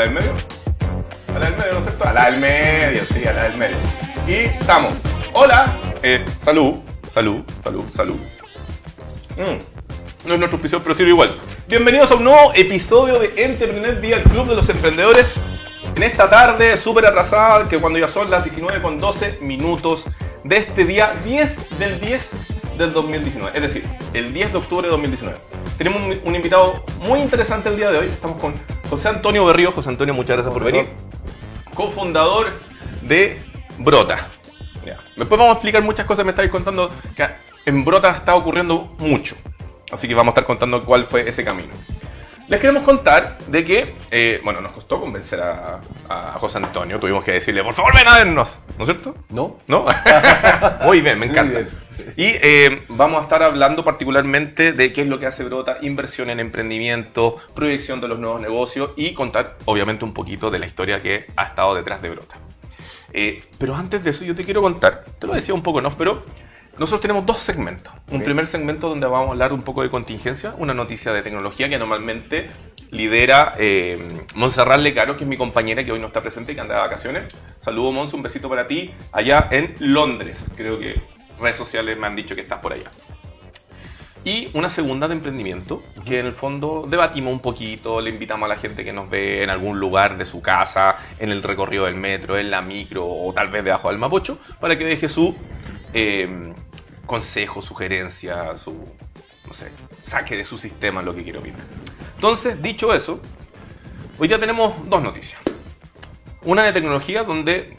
¿Cuál? ¿A la del medio? A la del medio, ¿no es cierto? A la del medio, sí, a la del medio. Y estamos. Hola. Eh, salud, salud, salud, salud. Mm, No es nuestro episodio, pero sirve igual. Bienvenidos a un nuevo episodio de Entrepreneur vía el Club de los Emprendedores. En esta tarde súper atrasada, que cuando ya son las 19 con 12 minutos de este día 10 del 10 del 2019. Es decir, el 10 de octubre de 2019. Tenemos un, un invitado muy interesante el día de hoy. Estamos con José Antonio Berrío. José Antonio, muchas gracias por venir. Cofundador de Brota. Después vamos a explicar muchas cosas. Me estáis contando que en Brota está ocurriendo mucho. Así que vamos a estar contando cuál fue ese camino. Les queremos contar de que, eh, bueno, nos costó convencer a, a José Antonio. Tuvimos que decirle, por favor, ven a vernos. ¿No es cierto? ¿No? ¿No? Muy bien, me Muy encanta. bien. Y eh, vamos a estar hablando particularmente de qué es lo que hace Brota, inversión en emprendimiento, proyección de los nuevos negocios y contar, obviamente, un poquito de la historia que ha estado detrás de Brota. Eh, pero antes de eso, yo te quiero contar, te lo decía un poco, ¿no? Pero nosotros tenemos dos segmentos. Un primer segmento donde vamos a hablar un poco de contingencia, una noticia de tecnología que normalmente lidera eh, Montserrat Lecaro, que es mi compañera que hoy no está presente y que anda de vacaciones. Saludo, Monse, un besito para ti, allá en Londres. Creo que redes sociales me han dicho que estás por allá. Y una segunda de emprendimiento, que en el fondo debatimos un poquito, le invitamos a la gente que nos ve en algún lugar de su casa, en el recorrido del metro, en la micro o tal vez debajo del Mapocho, para que deje su eh, consejo, sugerencia, su, no sé, saque de su sistema lo que quiero opinar. Entonces, dicho eso, hoy ya tenemos dos noticias. Una de tecnología donde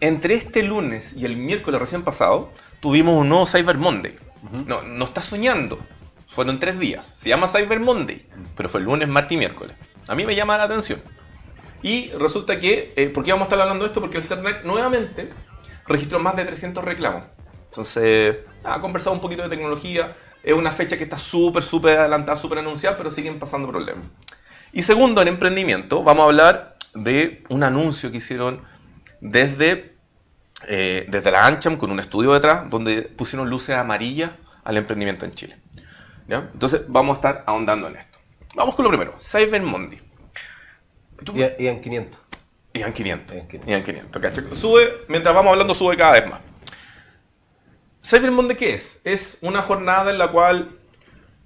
entre este lunes y el miércoles recién pasado tuvimos un nuevo Cyber Monday. No, no está soñando. Fueron tres días. Se llama Cyber Monday, pero fue el lunes, martes y miércoles. A mí me llama la atención. Y resulta que, eh, ¿por qué vamos a estar hablando de esto? Porque el CERNAC nuevamente registró más de 300 reclamos. Entonces, ha conversado un poquito de tecnología. Es una fecha que está súper, súper adelantada, súper anunciada, pero siguen pasando problemas. Y segundo, en emprendimiento, vamos a hablar de un anuncio que hicieron desde, eh, desde la Ancham con un estudio detrás, donde pusieron luces amarillas al emprendimiento en Chile. ¿Ya? Entonces, vamos a estar ahondando en esto. Vamos con lo primero, Cyber Monday. Y, y en 500. Ian 500. Ian 500. Ian 500, ¿cachai? Sube, mientras vamos hablando, sube cada vez más. Cyber Monday, ¿qué es? Es una jornada en la cual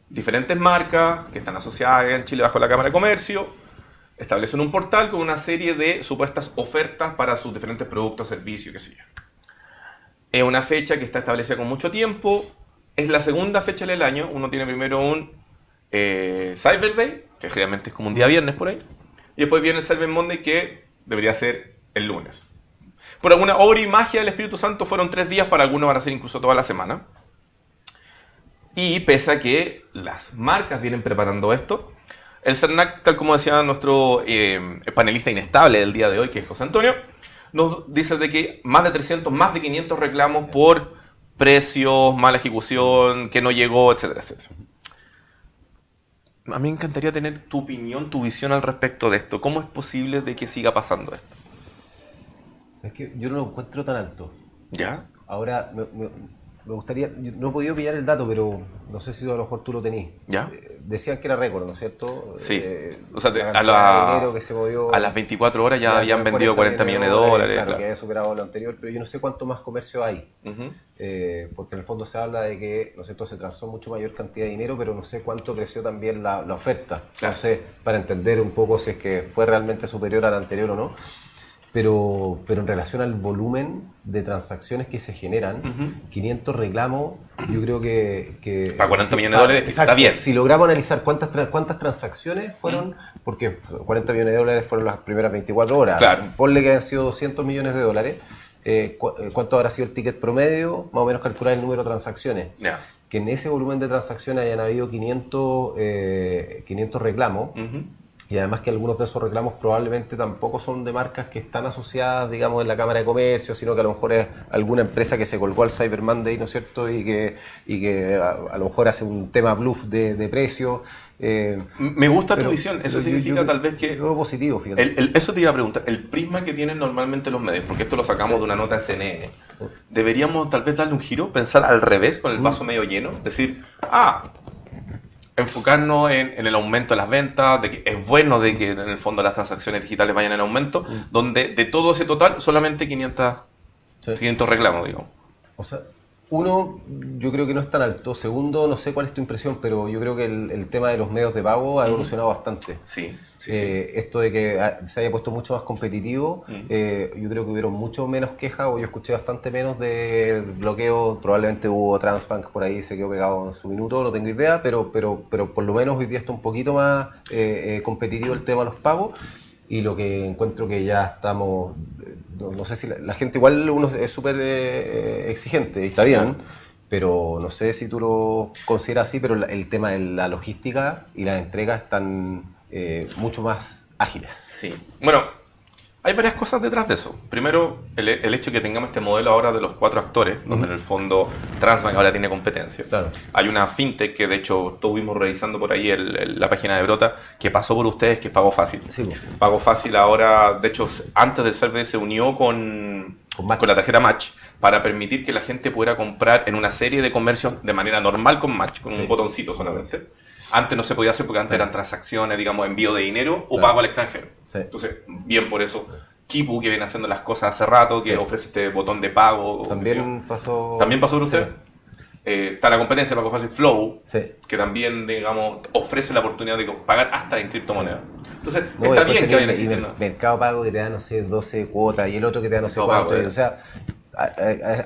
diferentes marcas que están asociadas en Chile bajo la Cámara de Comercio establecen un portal con una serie de supuestas ofertas para sus diferentes productos, servicios, qué sé yo. Es una fecha que está establecida con mucho tiempo. Es la segunda fecha del año. Uno tiene primero un eh, Cyber Day, que generalmente es como un día viernes por ahí. Y después viene el Cyber Monday, que debería ser el lunes. Por alguna obra y magia del Espíritu Santo fueron tres días, para algunos van a ser incluso toda la semana. Y pese a que las marcas vienen preparando esto, el CERNAC, tal como decía nuestro eh, panelista inestable del día de hoy, que es José Antonio, nos dice de que más de 300, más de 500 reclamos por precios, mala ejecución, que no llegó, etcétera, etcétera. A mí me encantaría tener tu opinión, tu visión al respecto de esto. ¿Cómo es posible de que siga pasando esto? Es que yo no lo encuentro tan alto. ¿Ya? Ahora, me, me- me gustaría, no he podido pillar el dato, pero no sé si a lo mejor tú lo tenías. ¿Ya? Eh, Decían que era récord, ¿no es cierto? Sí. Eh, o sea, te- la a, cantidad la- de dinero que se movió. a las 24 horas ya habían vendido 40 millones de dólares. Claro, claro. que había superado lo anterior, pero yo no sé cuánto más comercio hay. Eh, porque en el fondo se habla de que ¿no es cierto? se transó mucho mayor cantidad de dinero, pero no sé cuánto creció también la, la oferta. Claro. No sé, para entender un poco si es que fue realmente superior a la anterior o no. Pero, pero en relación al volumen de transacciones que se generan, 500 reclamos, yo creo que... que Para 40 si- millones de dólares está bien. Si logramos analizar cuántas, cuántas transacciones fueron, porque 40 millones de dólares fueron las primeras 24 horas, Claro. ponle que han sido 200 millones de dólares, eh, cu- eh, ¿cuánto habrá sido el ticket promedio? Más o menos calcular el número de transacciones. Que en ese volumen de transacciones hayan habido 500, eh, 500 reclamos. Ujú. Y además que algunos de esos reclamos probablemente tampoco son de marcas que están asociadas, digamos, en la Cámara de Comercio, sino que a lo mejor es alguna empresa que se colgó al Cyber Monday, ¿no es cierto? Y que, y que a, a lo mejor hace un tema bluff de, de precio. eh, Me gusta tu visión. Eso yo- significa yo- tal vez que veo positivo, fíjate. El- el- eso te iba a preguntar, el prisma que tienen normalmente los medios, porque esto lo sacamos de una nota de CNN, deberíamos tal vez darle un giro, pensar al revés, con el vaso medio lleno, decir, ah, enfocarnos en, en el aumento de las ventas, de que es bueno de que en el fondo las transacciones digitales vayan en aumento, donde de todo ese total solamente 500, Sí. 500 reclamos, digamos. O sea, uno, yo creo que no es tan alto. Segundo, no sé cuál es tu impresión, pero yo creo que el, el tema de los medios de pago ha evolucionado bastante. Sí, sí, Eh, Esto de que se haya puesto mucho más competitivo, eh, yo creo que hubieron mucho menos quejas, o yo escuché bastante menos de bloqueo. Probablemente hubo Transbank por ahí, se quedó pegado en su minuto, no tengo idea, pero, pero, pero por lo menos hoy día está un poquito más eh, eh, competitivo el tema de los pagos. Y lo que encuentro que ya estamos, eh, no, no sé si la, la gente igual uno es súper eh, exigente y está bien, pero no sé si tú lo consideras así, pero la- el tema de la logística y las entregas están eh, mucho más ágiles. Sí. Bueno, hay varias cosas detrás de eso. Primero, el, el hecho de que tengamos este modelo ahora de los cuatro actores, donde en el fondo Transbank ahora tiene competencia. Claro. Hay una fintech que de hecho estuvimos revisando por ahí el- el- la página de Brota, que pasó por ustedes, que es Pago Fácil. Sí, po. Pago Fácil ahora, de hecho, antes del server se unió con, Con Match. la tarjeta Match para permitir que la gente pudiera comprar en una serie de comercios de manera normal con Match, con Sí. un botoncito solamente. Antes no se podía hacer porque antes eran transacciones, digamos, envío de dinero o pago al extranjero. Sí. Entonces, bien por eso. Kipu, que viene haciendo las cosas hace rato, que Sí. ofrece este botón de pago. También pasó. ¿También pasó por Sí. usted? Eh, está la competencia Pago Fácil Flow, Sí. que también, digamos, ofrece la oportunidad de pagar hasta en criptomonedas. Entonces, No, está bien que vayan existiendo. mer- Mercado Pago que te da, no sé, 12 cuotas y el otro que te da no sé cuánto. Eh. O sea,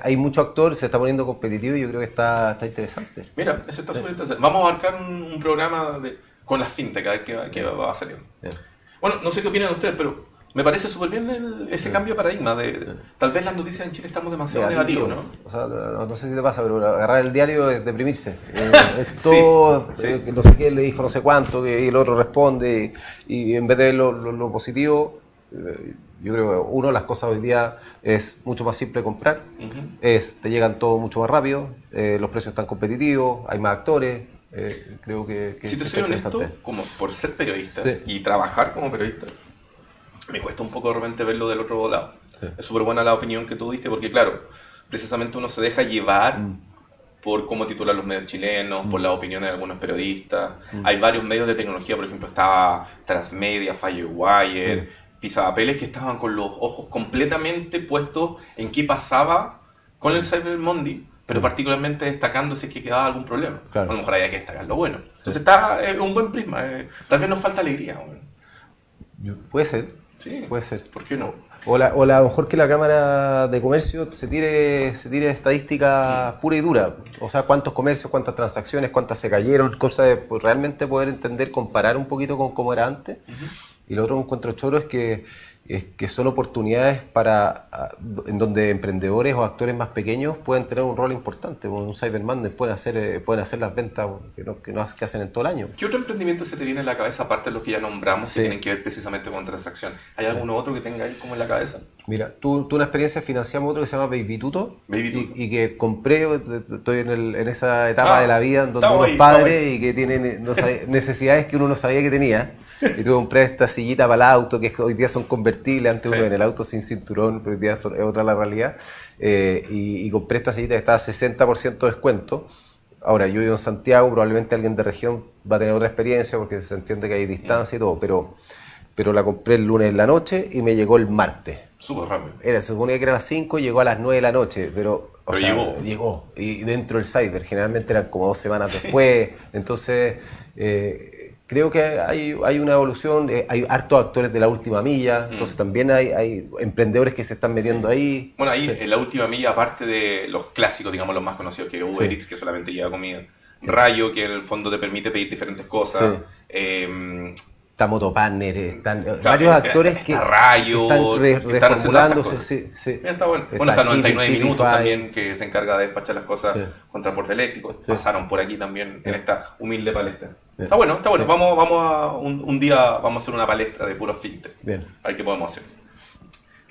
hay, mucho actor, se está poniendo competitivo y yo creo que está, está interesante. Mira, eso está súper interesante. Vamos a abarcar un, un programa de, con las fintech, a ver qué, va- saliendo. Bien. Bueno, no sé qué opinan ustedes, pero me parece súper bien el- ese cambio de paradigma. De, tal vez las noticias en Chile estamos demasiado Negativo, negativos, ¿no? O sea, no, no sé si te pasa, pero agarrar el diario es deprimirse. Eh, es todo, Sí, eh, que no sé qué le dijo no sé cuánto, que el otro responde, y, y en vez de ver lo, lo- lo positivo, eh, yo creo que uno, las cosas hoy día es mucho más simple comprar, Ujú. es, te llegan todo mucho más rápido, eh, los precios están competitivos, hay más actores, eh, creo que, que Si te soy está honesto, como por ser periodista Sí. y trabajar como periodista, me cuesta un poco de repente verlo del otro lado. Sí. Es súper buena la opinión que tú diste, porque claro, precisamente uno se deja llevar Mm. por cómo titulan los medios chilenos, por las opiniones de algunos periodistas. Hay varios medios de tecnología, por ejemplo, estaba Transmedia, Firewire, Mm. Pisapapeles, que estaban con los ojos completamente puestos en qué pasaba con el Cyber Monday, pero particularmente destacando si es que quedaba algún problema. Mm. Claro. A lo mejor había que destacar lo bueno. Entonces está es un buen prisma. eh, tal vez nos falta alegría. bueno. Puede ser, Sí, puede ser. ¿Por qué no? O, la, o la- a lo mejor que la Cámara de Comercio se tire, se tire estadística pura y dura. O sea, cuántos comercios, cuántas transacciones, cuántas se cayeron, cosa de pues, realmente poder entender, comparar un poquito con cómo era antes. Y lo otro que encuentro choro es que, es que son oportunidades para ah, en donde emprendedores o actores más pequeños pueden tener un rol importante. Como un Cyber Monday pueden hacer, eh, pueden hacer las ventas que, no, que, no- que hacen en todo el año. ¿Qué otro emprendimiento se te viene en la cabeza aparte de los que ya nombramos Sí. que tienen que ver precisamente con transacción? ¿Hay alguno otro que tenga ahí como en la cabeza? Mira, tú, tú una experiencia financiamos otro que se llama Baby Tuto, Baby Tuto. Y, y que compré, estoy en, el- en esa etapa Ah, de la vida en donde uno es padre y que tiene no sabe- necesidades que uno no sabía que tenía. Y tú compré esta sillita para el auto, que hoy día son convertibles, antes Sí. uno en el auto sin cinturón, pero hoy día es otra la realidad. Eh, y, y compré esta sillita que estaba a 60% de descuento. Ahora, yo vivo en Santiago, probablemente alguien de región va a tener otra experiencia porque se entiende que hay distancia y todo, pero, pero la compré el lunes en la noche y me llegó el martes. Súper rápido. Era, se suponía que era a las 5 llegó a las 9 de la noche, pero, o Pero sea, llegó. llegó. Y dentro del cyber, generalmente eran como dos semanas después. Entonces, eh, creo que hay, hay una evolución, eh, hay hartos actores de la última milla, Mm. entonces también hay, hay emprendedores que se están metiendo ahí. Bueno, ahí Sí. en la última milla, aparte de los clásicos, digamos, los más conocidos, que Uber Sí. Eats, que solamente lleva comida. Rayo, que en el fondo te permite pedir diferentes cosas. Sí. Eh, Está Motopartner, están eh, Claro, varios está- actores está que, Rayo, que están re- reformulándose. Sí, sí. Está bueno. Bueno, está Chipi, 99 Chipify. minutos también, que se encarga de despachar las cosas Sí. con transporte eléctrico. Pasaron por aquí también en esta humilde palestra. Sí. Está bueno, está bueno. Vamos, vamos a un, un día vamos a hacer una palestra de puros fintech. Bien. A ver qué podemos hacer.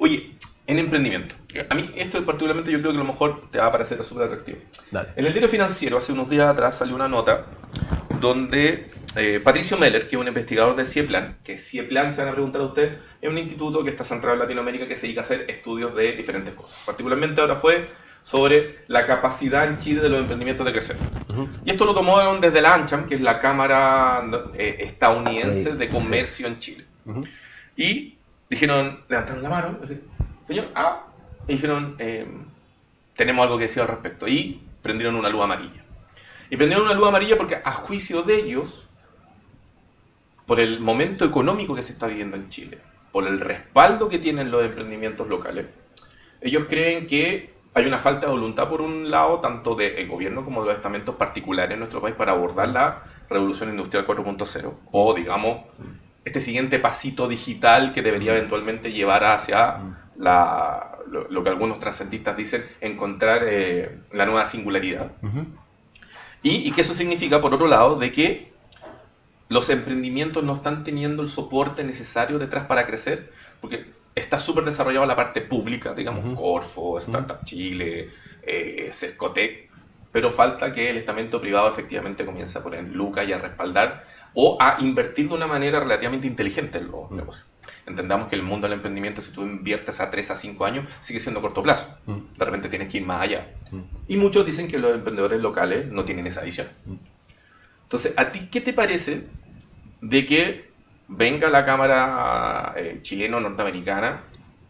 Oye, en emprendimiento. A mí esto particularmente yo creo que a lo mejor te va a parecer súper atractivo. Dale. En el diario financiero, hace unos días atrás, salió una nota donde eh, Patricio Meller, que es un investigador de CIEPLAN, que CIEPLAN, se van a preguntar a ustedes, es un instituto que está centrado en Latinoamérica que se dedica a hacer estudios de diferentes cosas. Particularmente ahora fue sobre la capacidad en Chile de los emprendimientos de crecer. Y esto lo tomaron desde la ANCHAM, que es la Cámara eh, Estadounidense de Comercio en Chile. Y dijeron, levantaron la mano, señor, ah, y dijeron, em, tenemos algo que decir al respecto. Y prendieron una luz amarilla. Y prendieron una luz amarilla porque a juicio de ellos, por el momento económico que se está viviendo en Chile, por el respaldo que tienen los emprendimientos locales, ellos creen que hay una falta de voluntad por un lado, tanto del gobierno como de los estamentos particulares en nuestro país para abordar la revolución industrial 4.0 o, digamos, este siguiente pasito digital que debería eventualmente llevar hacia la, lo, que algunos trascendistas dicen, encontrar eh, la nueva singularidad. Y, y que eso significa, por otro lado, de que los emprendimientos no están teniendo el soporte necesario detrás para crecer, porque está súper desarrollado la parte pública, digamos, Corfo, Startup Chile, eh, Cercotec, pero falta que el estamento privado efectivamente comience a poner lucas y a respaldar o a invertir de una manera relativamente inteligente en los negocios. Entendamos que el mundo del emprendimiento, si tú inviertes a 3 a 5 años, sigue siendo corto plazo. De repente tienes que ir más allá. Y muchos dicen que los emprendedores locales no tienen esa visión. Entonces, ¿a ti qué te parece de que venga la Cámara eh, chileno-norteamericana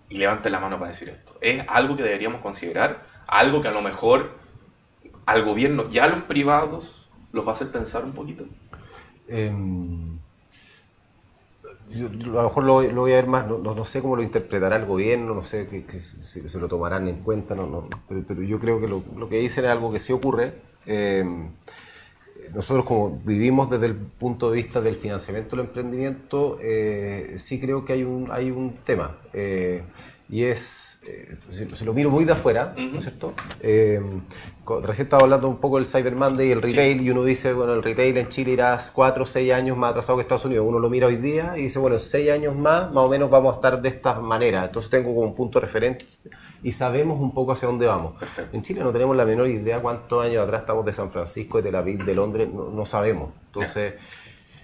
y levante la mano para decir esto? ¿Es algo que deberíamos considerar? ¿Algo que a lo mejor al gobierno y a los privados los va a hacer pensar un poquito? Em, yo, a lo mejor lo, voy a ver más, no, sé cómo lo interpretará el gobierno, no sé si se lo tomarán en cuenta, no, pero, yo creo que lo, que dicen es algo que sí ocurre. Em, nosotros como vivimos desde el punto de vista del financiamiento del emprendimiento, eh, sí creo que hay un, hay un tema, eh, y es eh, si, lo miro muy de afuera, ¿no es cierto? Eh, recién estaba hablando un poco del Cyber Monday y el retail, y uno dice, bueno, el retail en Chile irá 4 o 6 años más atrasado que Estados Unidos. Uno lo mira hoy día y dice, bueno, 6 años más, más o menos vamos a estar de esta manera. Entonces tengo como un punto de referente y sabemos un poco hacia dónde vamos. En Chile no tenemos la menor idea cuántos años atrás estamos de San Francisco, de Tel Aviv, de Londres, no, sabemos. Entonces,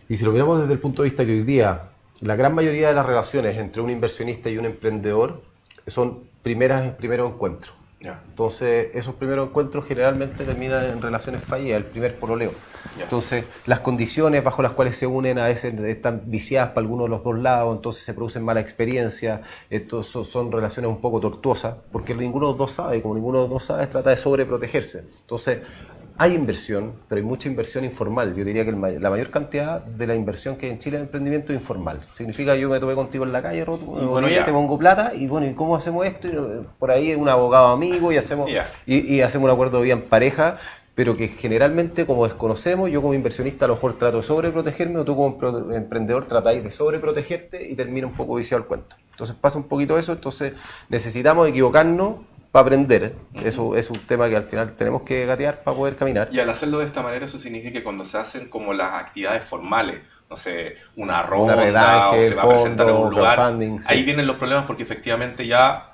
y si lo miramos desde el punto de vista que hoy día la gran mayoría de las relaciones entre un inversionista y un emprendedor son primeras, primeros encuentros. Entonces, esos primeros encuentros generalmente terminan en relaciones fallidas, el primer pololeo. Entonces, las condiciones bajo las cuales se unen a veces están viciadas para alguno de los dos lados, entonces se producen malas experiencias, entonces son relaciones un poco tortuosas, porque ninguno de los dos sabe, y como ninguno de los dos sabe, trata de sobreprotegerse. Entonces, hay inversión, pero hay mucha inversión informal. Yo diría que la mayor cantidad de la inversión que hay en Chile en emprendimiento es informal. Significa yo me tomé contigo en la calle, roto, bueno, te pongo plata y bueno, ¿y cómo hacemos esto? por ahí un abogado amigo y hacemos y, hacemos un acuerdo bien pareja, pero que generalmente como desconocemos, yo como inversionista a lo mejor trato de sobreprotegerme o tú como emprendedor tratáis de sobreprotegerte y termina un poco viciado el cuento. Entonces pasa un poquito eso, entonces necesitamos equivocarnos para aprender. Eso es un tema que al final tenemos que gatear para poder caminar. Y al hacerlo de esta manera, eso significa que cuando se hacen como las actividades formales, no sé, una ronda, o se va a presentar en un lugar, ahí vienen los problemas porque efectivamente ya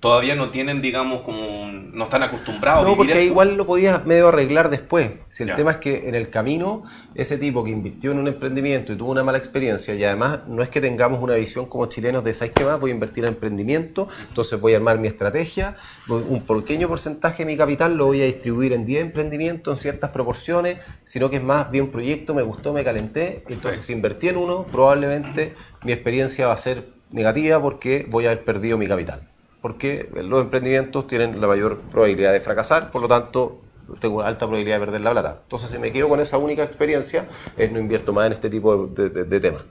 todavía no tienen, digamos, como no están acostumbrados. No, porque igual lo podías medio arreglar después. Si el tema es que en el camino, ese tipo que invirtió en un emprendimiento y tuvo una mala experiencia, y además no es que tengamos una visión como chilenos de, ¿sabes qué más? Voy a invertir en emprendimiento, entonces voy a armar mi estrategia, un pequeño porcentaje de mi capital lo voy a distribuir en 10 emprendimientos en ciertas proporciones, sino que es más, vi un proyecto, me gustó, me calenté, entonces si invertí en uno, probablemente mi experiencia va a ser negativa porque voy a haber perdido mi capital porque los emprendimientos tienen la mayor probabilidad de fracasar, por lo tanto tengo una alta probabilidad de perder la plata. Entonces, si me quedo con esa única experiencia, es no invierto más en este tipo de, temas.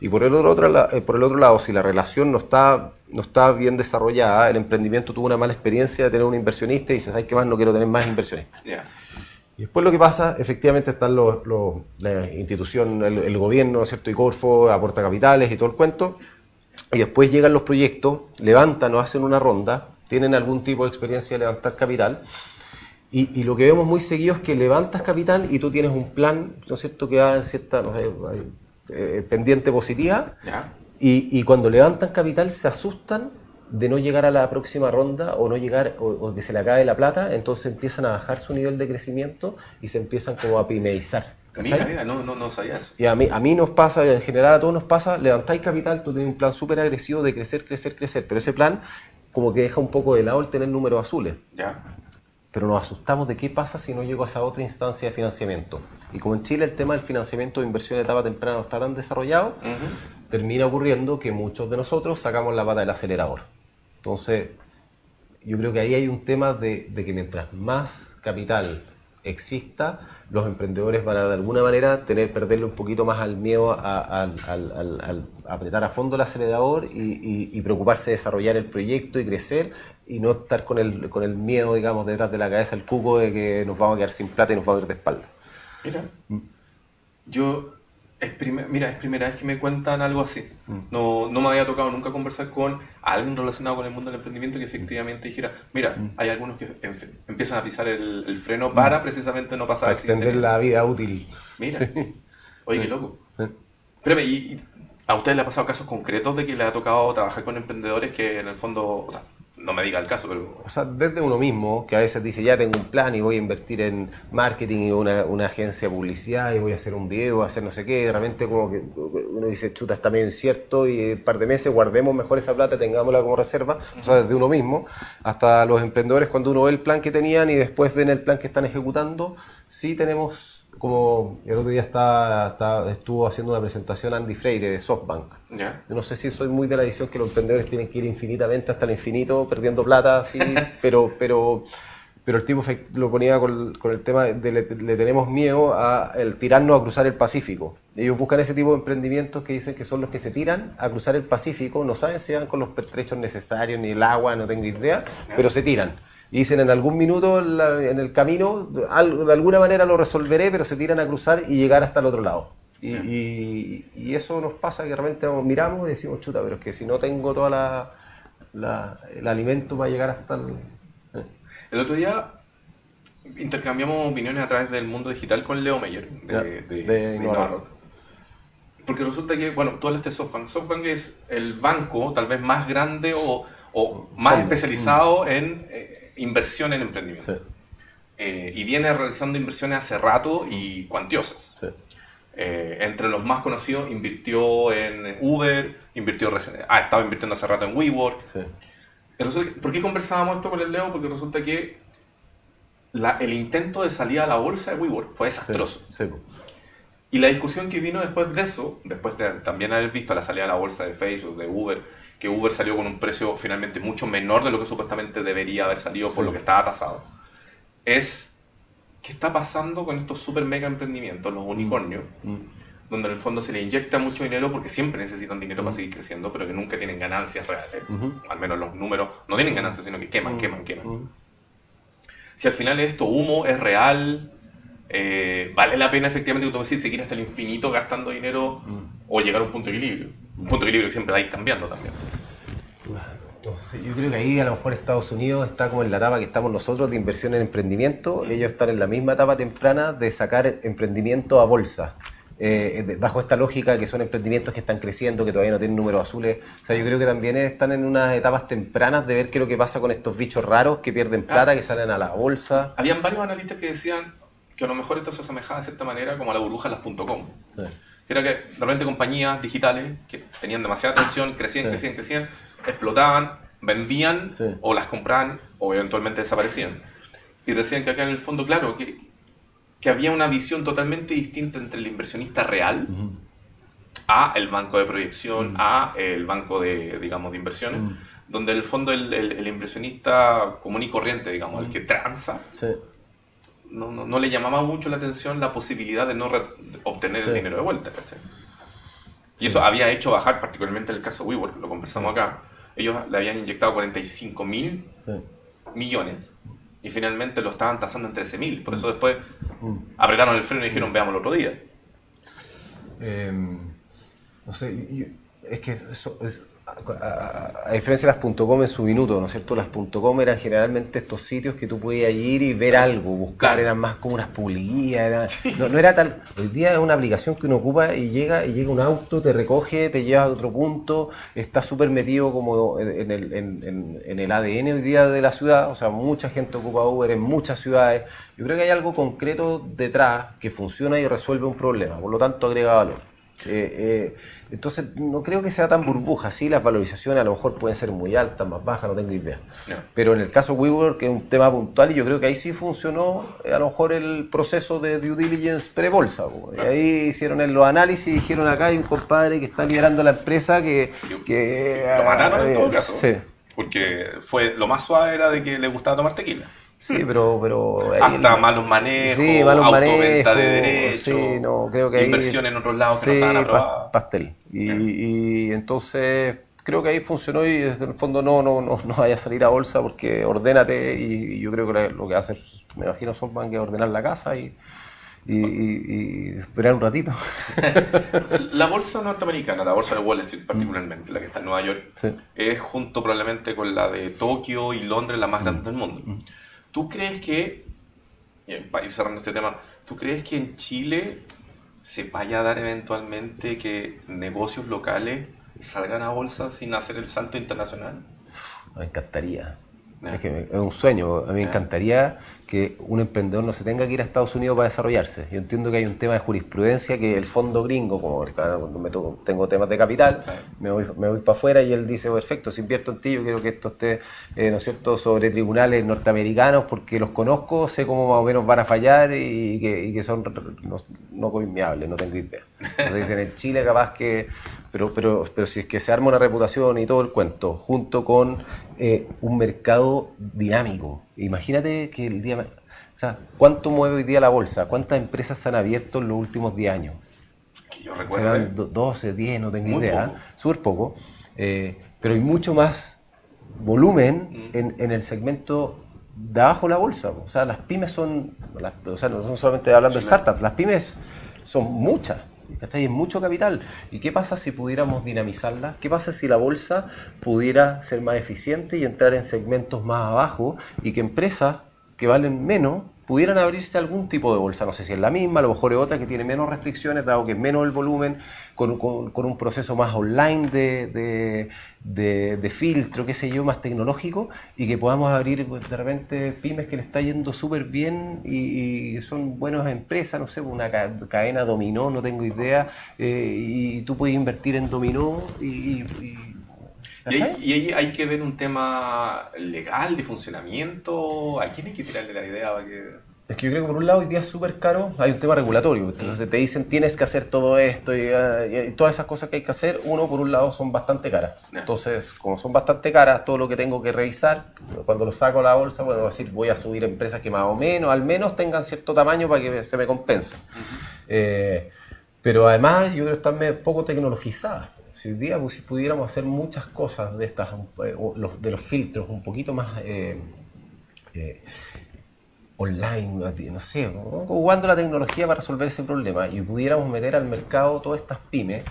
Y por el, otro, eh, por el otro lado, si la relación no está, no está bien desarrollada, el emprendimiento tuvo una mala experiencia de tener un inversionista y dice, ¿sabes qué más? No quiero tener más inversionistas. Y después lo que pasa, efectivamente están los, la institución, el, gobierno, ¿cierto? Y Corfo aporta capitales y todo el cuento, y después llegan los proyectos, levantan o hacen una ronda, tienen algún tipo de experiencia de levantar capital, y, lo que vemos muy seguido es que levantas capital y tú tienes un plan, ¿no es cierto?, que va en cierta eh, pendiente positiva, Y, cuando levantan capital se asustan de no llegar a la próxima ronda o no llegar o, que se le acabe la plata, entonces empiezan a bajar su nivel de crecimiento y se empiezan como a pimeizar. Mira, mira, no, no, no sabía eso. Y a mí, a mí nos pasa, en general a todos nos pasa, levantáis capital, tú tienes un plan súper agresivo de crecer, crecer, crecer, pero ese plan como que deja un poco de lado el tener números azules. Ya. pero nos asustamos de qué pasa si no llego a esa otra instancia de financiamiento. Y como en Chile el tema del financiamiento de inversión de etapa temprana no está tan desarrollado, termina ocurriendo que muchos de nosotros sacamos la pata del acelerador. Entonces, yo creo que ahí hay un tema de, que mientras más capital exista, los emprendedores van a de alguna manera tener perderle un poquito más al miedo a, apretar a fondo el acelerador y, y, preocuparse de desarrollar el proyecto y crecer y no estar con el, con el miedo, digamos, detrás de la cabeza, el cuco de que nos vamos a quedar sin plata y nos vamos a ir de espalda. Mira, mm. yo, es mira, es primera vez que me cuentan algo así. Mm. No, no me había tocado nunca conversar con alguien relacionado con el mundo del emprendimiento que efectivamente dijera, mira, mm. hay algunos que empiezan a pisar el, freno para precisamente no pasar... Para extender la vida útil. Mira, oye, qué loco. Espérame, ¿y, a usted le ha pasado casos concretos de que le ha tocado trabajar con emprendedores que en el fondo, o sea, no me diga el caso, pero... O sea, desde uno mismo, que a veces dice, ya tengo un plan y voy a invertir en marketing y una, una agencia de publicidad y voy a hacer un video, hacer no sé qué, de repente como que uno dice, chuta, está medio incierto y un par de meses guardemos mejor esa plata, tengámosla como reserva, o sea, desde uno mismo, hasta los emprendedores cuando uno ve el plan que tenían y después ven el plan que están ejecutando, sí tenemos como el otro día está, estuvo haciendo una presentación Andy Freire de SoftBank. Yo no sé si soy muy de la edición que los emprendedores tienen que ir infinitamente hasta el infinito perdiendo plata, sí, pero, pero, pero el tipo lo ponía con, el tema de le, tenemos miedo a el tirarnos a cruzar el Pacífico. Ellos buscan ese tipo de emprendimientos que dicen que son los que se tiran a cruzar el Pacífico, no saben si van con los pertrechos necesarios ni el agua, no tengo idea, pero se tiran y dicen en algún minuto en el camino, de alguna manera lo resolveré, pero se tiran a cruzar y llegar hasta el otro lado. Y, eso nos pasa que realmente miramos y decimos, chuta, pero es que si no tengo todo la, el alimento para llegar hasta el... Eh". El otro día intercambiamos opiniones a través del mundo digital con Leo Meyer, de, de, Porque resulta que, bueno, tú hablaste de SoftBank. SoftBank es el banco tal vez más grande o, más especializado en... Inversión en emprendimiento. Eh, y viene realizando inversiones hace rato y cuantiosas. Eh, entre los más conocidos, invirtió en Uber, invirtió ha estado invirtiendo hace rato en WeWork. ¿Por qué conversábamos esto con el Leo? Porque resulta que el intento de salida a la bolsa de WeWork fue desastroso. Y la discusión que vino después de eso, después de también haber visto la salida a la bolsa de Facebook, de Uber, que Uber salió con un precio finalmente mucho menor de lo que supuestamente debería haber salido por lo que estaba tasado, es qué está pasando con estos super mega emprendimientos, los unicornios, mm. Mm. donde en el fondo se le inyecta mucho dinero porque siempre necesitan dinero para mm. seguir creciendo, pero que nunca tienen ganancias reales. Al menos los números no tienen ganancias, sino que queman, queman, queman. Si al final esto humo es real, eh, vale la pena efectivamente, como decir, seguir hasta el infinito gastando dinero o llegar a un punto de equilibrio. Un punto de equilibrio que siempre va a ir cambiando también. yo creo que ahí a lo mejor Estados Unidos está como en la etapa que estamos nosotros de inversión en emprendimiento. Ellos están en la misma etapa temprana de sacar emprendimiento a bolsa. Eh, bajo esta lógica que son emprendimientos que están creciendo, que todavía no tienen números azules. O sea, yo creo que también están en unas etapas tempranas de ver qué es lo que pasa con estos bichos raros que pierden plata, que salen a la bolsa. Habían varios analistas que decían que a lo mejor esto se asemejaba de cierta manera como a la burbuja de las .com. Sí era que realmente compañías digitales que tenían demasiada atención, crecían, crecían, crecían, explotaban, vendían o las compraban o eventualmente desaparecían. Y decían que acá en el fondo, claro, que, que había una visión totalmente distinta entre el inversionista real a el banco de proyección, a el banco de, digamos, de inversiones, donde en el fondo el, el, inversionista común y corriente, digamos, el que transa, no, no, no, le llamaba mucho la atención la posibilidad de no obtener el dinero de vuelta, ¿cachai? Y eso había hecho bajar, particularmente en el caso de WeWork, lo conversamos acá, ellos le habían inyectado 45 mil millones y finalmente lo estaban tasando en 13 mil. Por eso mm. después mm. apretaron el freno y dijeron, veamos el otro día. Em, no sé, es que eso, es, a, diferencia de las .com en su minuto, ¿no es cierto? Las .com eran generalmente estos sitios que tú podías ir y ver algo, buscar, eran más como unas publicidades, no, era tal, hoy día es una aplicación que uno ocupa y llega y llega un auto, te recoge, te lleva a otro punto, está súper metido como en el, en el ADN hoy día de la ciudad, o sea, mucha gente ocupa Uber en muchas ciudades, yo creo que hay algo concreto detrás que funciona y resuelve un problema, por lo tanto agrega valor. Eh, eh, entonces, no creo que sea tan burbuja. Sí, las valorizaciones a lo mejor pueden ser muy altas, más bajas, no tengo idea. Pero en el caso WeWork, que es un tema puntual, y yo creo que ahí sí funcionó eh, a lo mejor el proceso de due diligence pre-bolsa. Y ahí hicieron los análisis y dijeron acá hay un compadre que está liderando la empresa que... que lo mataron en todo caso. Sí. Porque fue, lo más suave era de que le gustaba tomar tequila. Sí, pero... pero Hasta malos manejos, sí, malos manejos, de derechos, sí, no, creo que inversión en otros lados que no estaban aprobadas. pastel. Y, entonces creo que ahí funcionó y en el fondo no, no, no, no vaya a salir a bolsa porque ordénate y, yo creo que lo que hacen, me imagino, son van a ordenar la casa y, y, esperar un ratito. la bolsa norteamericana, la bolsa de Wall Street particularmente, la que está en Nueva York, es junto probablemente con la de Tokio y Londres la más grande del mundo. ¿Tú crees que, para ir cerrando este tema, ¿tú crees que en Chile se vaya a dar eventualmente que negocios locales salgan a bolsa sin hacer el salto internacional? Me encantaría. Es, que es un sueño. A mí me encantaría que un emprendedor no se tenga que ir a Estados Unidos para desarrollarse. Yo entiendo que hay un tema de jurisprudencia que el fondo gringo, como cuando me tengo temas de capital, me voy, me voy para afuera y él dice, perfecto, si invierto en ti, yo quiero que esto esté, eh, ¿no es cierto?, sobre tribunales norteamericanos porque los conozco, sé cómo más o menos van a fallar y que, y que son no, no no tengo idea. Entonces dicen, en Chile capaz que pero, pero, pero si es que se arma una reputación y todo el cuento, junto con eh, un mercado dinámico. Imagínate que el día... O sea, ¿cuánto mueve hoy día la bolsa? ¿Cuántas empresas se han abierto en los últimos 10 años? Que yo recuerdo. 12, 10, no tengo idea. Súper poco. Eh, pero hay mucho más volumen mm. en, en, el segmento de abajo de la bolsa. O sea, las pymes son, o sea, no solamente hablando de startups, las pymes son muchas. ¿Cachai? Es mucho capital. ¿Y qué pasa si pudiéramos dinamizarla? ¿Qué pasa si la bolsa pudiera ser más eficiente y entrar en segmentos más abajo y que empresas que valen menos pudieran abrirse algún tipo de bolsa, no sé si es la misma, a lo mejor es otra que tiene menos restricciones, dado que es menos el volumen, con, un proceso más online de, de, filtro, qué sé yo, más tecnológico, y que podamos abrir pues, de repente pymes que le está yendo súper bien y, son buenas empresas, no sé, una cadena dominó, no tengo idea, eh, y tú puedes invertir en dominó y y ahí, hay que ver un tema legal de funcionamiento. ¿A quién hay que tirarle la idea para que.? Es que yo creo que por un lado hoy día es súper caro, hay un tema regulatorio. Entonces te dicen tienes que hacer todo esto y, y, todas esas cosas que hay que hacer, uno por un lado son bastante caras. Entonces, como son bastante caras, todo lo que tengo que revisar, cuando lo saco a la bolsa, bueno, decir, voy a subir empresas que más o menos, al menos tengan cierto tamaño para que se me compense. Eh, pero además yo creo que están poco tecnologizadas. Si hoy día pues, pudiéramos hacer muchas cosas de estas, eh, de los filtros un poquito más eh, eh, online, no sé, jugando la tecnología para resolver ese problema y pudiéramos meter al mercado todas estas pymes,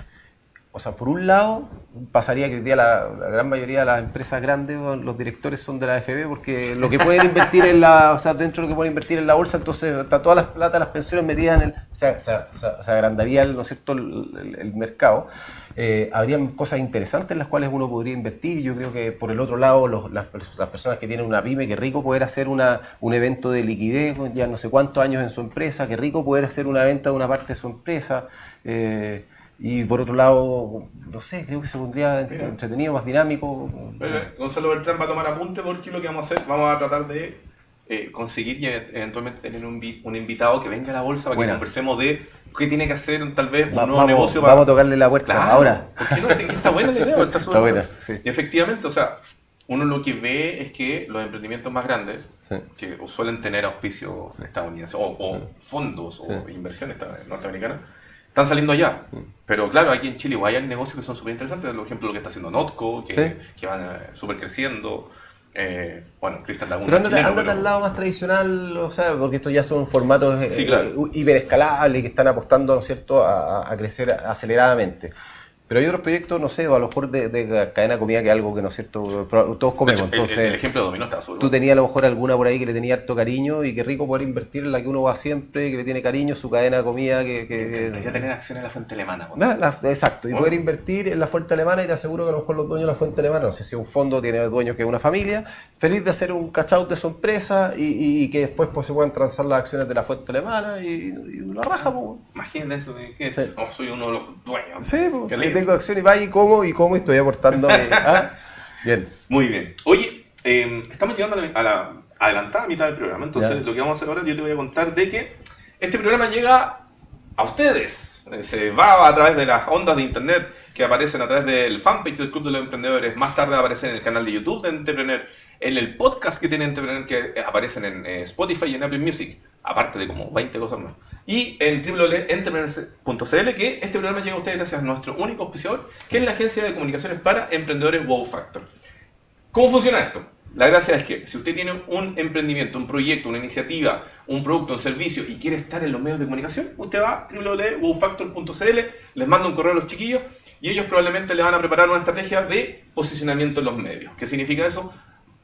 o sea, por un lado, pasaría que hoy día la, gran mayoría de las empresas grandes, los directores son de la FB, porque lo que pueden invertir en la, o sea, dentro de lo que pueden invertir en la bolsa, entonces está todas las plata, las pensiones metidas en el, se, se, agrandaría, ¿no es cierto?, el, mercado. Eh, habrían cosas interesantes en las cuales uno podría invertir. Yo creo que por el otro lado, las, las, personas que tienen una pyme, que rico poder hacer una, un evento de liquidez, ya no sé cuántos años en su empresa, que rico poder hacer una venta de una parte de su empresa. Eh, y por otro lado, no sé, creo que se pondría entretenido, más dinámico. Gonzalo Bertrán va a tomar apunte porque lo que vamos a hacer, vamos a tratar de eh, conseguir y eventualmente tener un, un, invitado que venga a la bolsa para que conversemos de qué tiene que hacer tal vez un nuevo negocio. Para... Vamos a tocarle la puerta ahora. Porque no, está buena la idea, está, buena. Y efectivamente, o sea, uno lo que ve es que los emprendimientos más grandes, que suelen tener auspicios estadounidenses, o, fondos, o inversiones norteamericanas, están saliendo allá. Mm. Pero claro, aquí en Chile igual hay negocios que son súper interesantes. Por ejemplo, lo que está haciendo Notco, que, que van eh, súper creciendo. Eh, bueno, Cristian Laguna. Pero ándate, al lado más tradicional, o sea, porque estos ya son formatos eh, hiperescalables que están apostando, ¿no cierto?, a, crecer aceleradamente. Pero hay otros proyectos, no sé, a lo mejor de, de cadena de comida que es algo que no es cierto, todos comemos. Hecho, el- Entonces, el, el ejemplo de Dominó está súper tú tenías a lo mejor alguna por ahí que le tenía harto cariño y qué rico poder invertir en la que uno va siempre, que le tiene cariño, su cadena de comida que... que- que- tener acciones en la fuente alemana. Ah, la- exacto, y Bueno. poder invertir en la fuente alemana y te aseguro que a lo mejor los dueños de la fuente alemana, no sé si un fondo tiene dueños que es una familia, feliz de hacer un cachout de su empresa y, y- y que después pues, se puedan transar las acciones de la fuente alemana y, y la raja, pues. Imagínate eso, que Sí. oh, soy uno de los dueños. Sí, pues, Tengo acción y vaya y y estoy aportando. ah, Bien. Muy bien. Oye, eh, estamos llegando a la, a la adelantada mitad del programa. Entonces, Ya. lo que vamos a hacer ahora, yo te voy a contar de que este programa llega a ustedes. Se va a través de las ondas de internet que aparecen a través del fanpage del Club de los Emprendedores. Más tarde va a aparecer en el canal de YouTube de Entrepreneur. En el podcast que tiene Entrepreneur que aparecen en eh, Spotify y en Apple Music. Aparte de como 20 cosas más. Y en www.entrepreneur.cl que este programa llega a ustedes gracias a nuestro único auspiciador, que es la agencia de comunicaciones para emprendedores Wow Factor. ¿Cómo funciona esto? La gracia es que si usted tiene un emprendimiento, un proyecto, una iniciativa, un producto, un servicio y quiere estar en los medios de comunicación, usted va a www.wowfactor.cl, les manda un correo a los chiquillos y ellos probablemente le van a preparar una estrategia de posicionamiento en los medios. ¿Qué significa eso?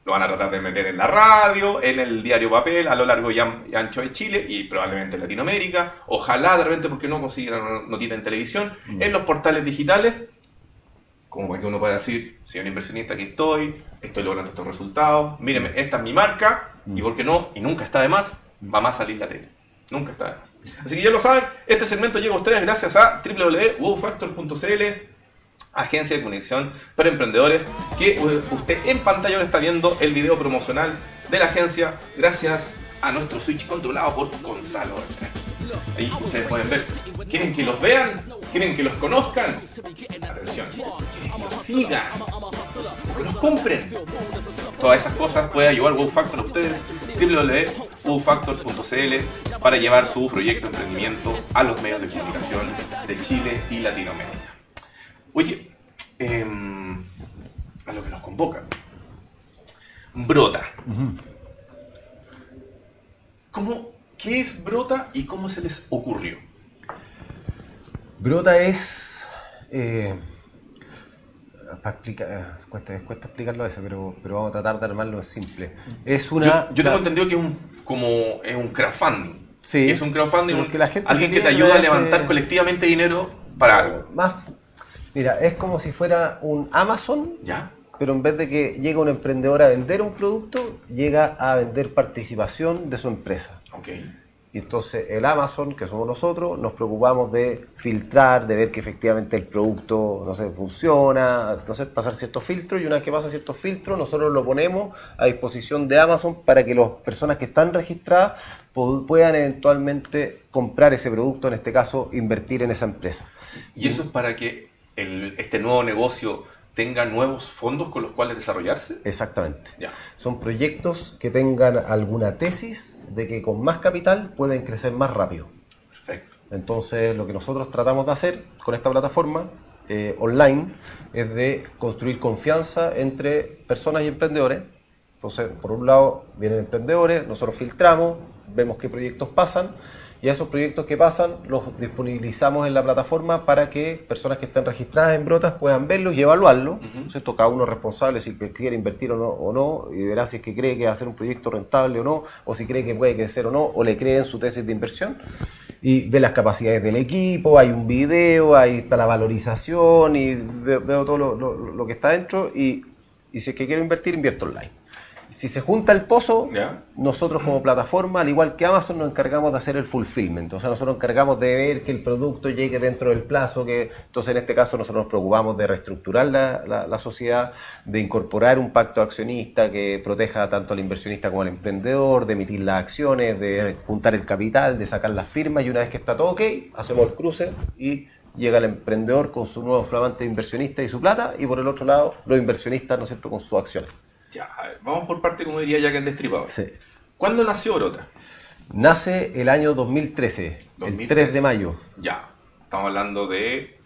Lo van a tratar de meter en la radio, en el diario papel, a lo largo y an- y ancho de Chile y probablemente en Latinoamérica. Ojalá de repente, porque no consiguen una notita en televisión, en los portales digitales como para que uno pueda decir, un inversionista, aquí estoy, estoy logrando estos resultados, míreme, esta es mi marca, y por qué no, y nunca está de más, va más a salir la tele. Nunca está de más. Así que ya lo saben, este segmento llega a ustedes gracias a www.wowfactor.cl, agencia de conexión para emprendedores, que usted en pantalla está viendo el video promocional de la agencia, gracias a nuestro Switch controlado por Gonzalo. Ahí ustedes pueden ver. ¿Quieren que los vean? ¿Quieren que los conozcan? Atención. Los sigan. Los compren. Todas esas cosas puede ayudar Wow Factor a ustedes. www.wowfactor.cl para llevar su proyecto de emprendimiento a los medios de comunicación de Chile y Latinoamérica. Oye, em, a lo que nos convoca. Brota. ¿Cómo, ¿Qué es Brota y cómo se les ocurrió? Brota es. Eh, para explicar, cuesta, cuesta explicarlo eso, pero, pero vamos a tratar de armarlo simple. Es una. yo, yo tengo entendido que es un, como, es un crowdfunding. Sí. Que es un crowdunding, Pero un- la gente alguien que te ayuda a ese- levantar colectivamente dinero para algo. Más. Mira, es como si fuera un Amazon, ¿Ya? pero en vez de que llega un emprendedor a vender un producto, llega a vender participación de su empresa. Ok. Y entonces el Amazon, que somos nosotros, nos preocupamos de filtrar, de ver que efectivamente el producto, no sé, funciona, no sé, pasar ciertos filtros y una vez que pasa ciertos filtros, nosotros lo ponemos a disposición de Amazon para que las personas que están registradas pu- puedan eventualmente comprar ese producto, en este caso, invertir en esa empresa. ¿Y eso es para que el- este nuevo negocio tenga nuevos fondos con los cuales desarrollarse? Exactamente. Ya. Son proyectos que tengan alguna tesis de que con más capital pueden crecer más rápido. Perfecto. Entonces, lo que nosotros tratamos de hacer con esta plataforma eh, online es de construir confianza entre personas y emprendedores. Entonces, por un lado, vienen emprendedores, nosotros filtramos, vemos qué proyectos pasan y a esos proyectos que pasan los disponibilizamos en la plataforma para que personas que estén registradas en Brotas puedan verlos y evaluarlos. Entonces, esto cada uno es responsable si quiere invertir o no, o no y verá si es que cree que va a ser un proyecto rentable o no, o si cree que puede crecer o no, o le cree en su tesis de inversión y ve las capacidades del equipo, hay un video, ahí está la valorización y ve- veo, todo lo, lo- lo que está dentro y, y si es que quiero invertir, invierto online. Si se junta el pozo, nosotros como plataforma, al igual que Amazon, nos encargamos de hacer el fulfillment. O sea, nosotros nos encargamos de ver que el producto llegue dentro del plazo. que Entonces, en este caso, nosotros nos preocupamos de reestructurar la, la- la sociedad, de incorporar un pacto accionista que proteja tanto al inversionista como al emprendedor, de emitir las acciones, de juntar el capital, de sacar las firmas. Y una vez que está todo ok, hacemos el cruce y llega el emprendedor con su nuevo flamante inversionista y su plata. Y por el otro lado, los inversionistas, ¿no es cierto?, con sus acciones. Ya, a ver, vamos por parte, como diría Jack el Destripador. Sí. ¿Cuándo nació Brota? Nace el año 2013, el 2013. 3 de mayo, Ya. Estamos hablando de.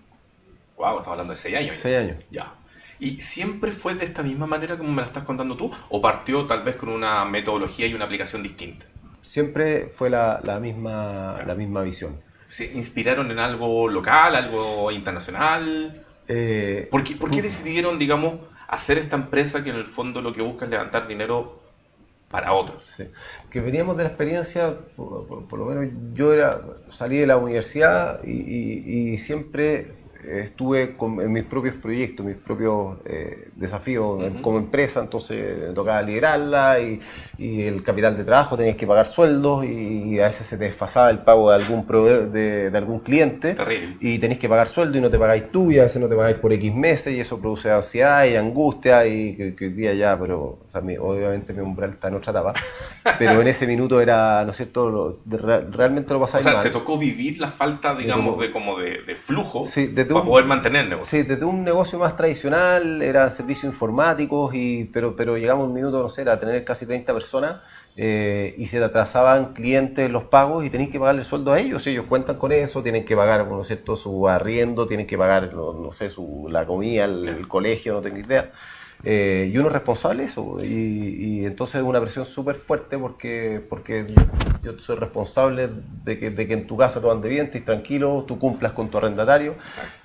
Wow, estamos hablando de 6 años. ya. 6 años. Ya. ¿Y siempre fue de esta misma manera como me la estás contando tú? ¿O partió tal vez con una metodología y una aplicación distinta? Siempre fue la, la misma, la misma visión. ¿Se inspiraron en algo local, algo internacional? Eh, ¿Por, qué, ¿Por qué decidieron, digamos, hacer esta empresa que en el fondo lo que busca es levantar dinero para otros. Sí. Que veníamos de la experiencia, por, lo menos yo era, salí de la universidad y, y siempre estuve en mis propios proyectos, mis propios eh, desafíos como empresa, entonces tocaba liderarla y, el capital de trabajo tenías que pagar sueldos y, a veces se te desfasaba el pago de algún de, algún cliente y tenés que pagar sueldo y no te pagáis tú y a veces no te pagáis por X meses y eso produce ansiedad y angustia y que, hoy día ya, pero obviamente mi umbral está en otra etapa, pero en ese minuto era, ¿no es cierto?, realmente lo pasaba O sea, te tocó vivir la falta, digamos, de como de, flujo. Sí, poder mantener el negocio. Sí, desde un negocio más tradicional, eran servicios informáticos, y, pero, pero llegamos un minuto, no sé, a tener casi 30 personas eh, y se atrasaban clientes los pagos y tenéis que pagarle el sueldo a ellos. Ellos cuentan con eso, tienen que pagar, ¿no cierto?, su arriendo, tienen que pagar, no, sé, su, la comida, el colegio, no tengo idea. Eh, y uno es responsable de eso. Y, entonces es una presión súper fuerte porque, porque yo, soy responsable de que, de que, en tu casa tú andes bien, estés tranquilo, tú cumplas con tu arrendatario.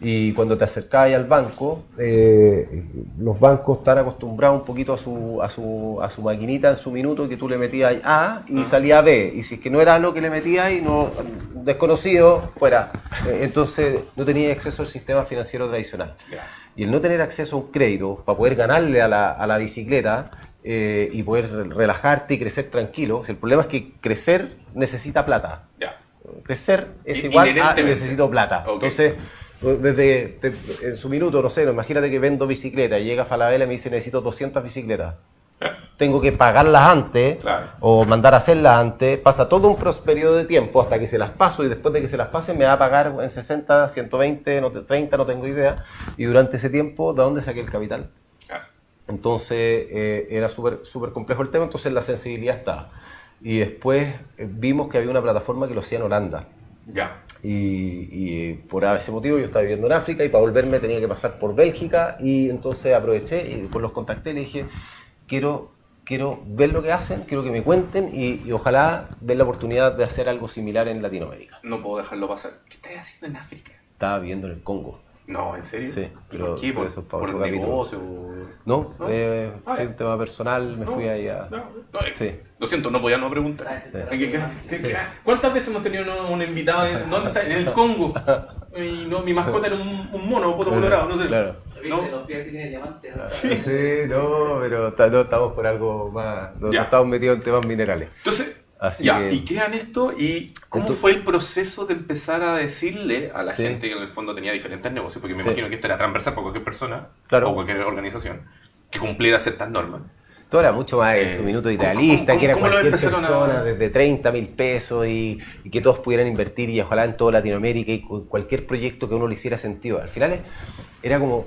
Y cuando te acercáis al banco, eh, los bancos están acostumbrados un poquito a su, a, su, a su maquinita en su minuto que tú le metías A y salía B. Y si es que no era lo que le metías y no, desconocido, fuera. Entonces no tenía acceso al sistema financiero tradicional. Y el no tener acceso a un crédito para poder ganarle a la, a la bicicleta eh, y poder relajarte y crecer tranquilo. el problema es que crecer necesita plata. Crecer es igual a necesito plata. Entonces, desde en su minuto, no sé, imagínate que vendo bicicleta y llega Falabella y me dice necesito 200 bicicletas tengo que pagarlas antes o mandar a hacerlas antes, pasa todo un periodo de tiempo hasta que se las paso y después de que se las pase me va a pagar en 60, 120, no, 30, no tengo idea. Y durante ese tiempo, ¿de dónde saqué el capital? Entonces eh, era súper super complejo el tema, entonces la sensibilidad estaba. Y después eh, vimos que había una plataforma que lo hacía en Holanda. Ya. Y, y, por ese motivo yo estaba viviendo en África y para volverme tenía que pasar por Bélgica y entonces aproveché y después los contacté y le dije, quiero, quiero ver lo que hacen, quiero que me cuenten y, ojalá den la oportunidad de hacer algo similar en Latinoamérica. No puedo dejarlo pasar. ¿Qué estás haciendo en África? Estaba viviendo en el Congo. No, ¿en serio? Sí, pero ¿Por qué? ¿Por, eso, por, por negocio? No, ¿No? Eh, ah, un tema personal, me fui ahí a... No, sí. Lo siento, no podía no preguntar. Ah, ¿Cuántas veces hemos tenido un, invitado en, en el Congo? Y no, mi mascota era un, un mono, poto colorado, no sé. Claro. ¿No? Los si tiene diamantes. Sí. no, pero estamos por algo más. No, estamos metidos en temas minerales. Entonces, ya, y crean esto y ¿cómo fue el proceso de empezar a decirle a la gente que en el fondo tenía diferentes negocios? Porque me imagino que esto era transversal para cualquier persona o cualquier organización que cumpliera ciertas normas. Todo era mucho más en su eh, minuto idealista, que era cualquier persona desde 30 mil pesos y, que todos pudieran invertir y ojalá en toda Latinoamérica y cualquier proyecto que uno le hiciera sentido. Al final era como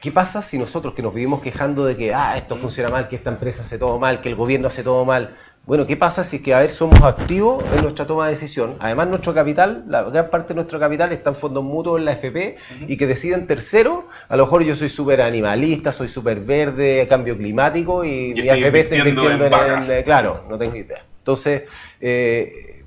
¿Qué pasa si nosotros que nos vivimos quejando de que ah, esto funciona mal, que esta empresa hace todo mal, que el gobierno hace todo mal? Bueno, ¿qué pasa si es que a ver somos activos en nuestra toma de decisión? Además, nuestro capital, la gran parte de nuestro capital está en fondos mutuos en la FP y que deciden tercero. A lo mejor yo soy súper animalista, soy súper verde, cambio climático y, mi FP está invirtiendo en, en, Claro, no tengo idea. Entonces, eh,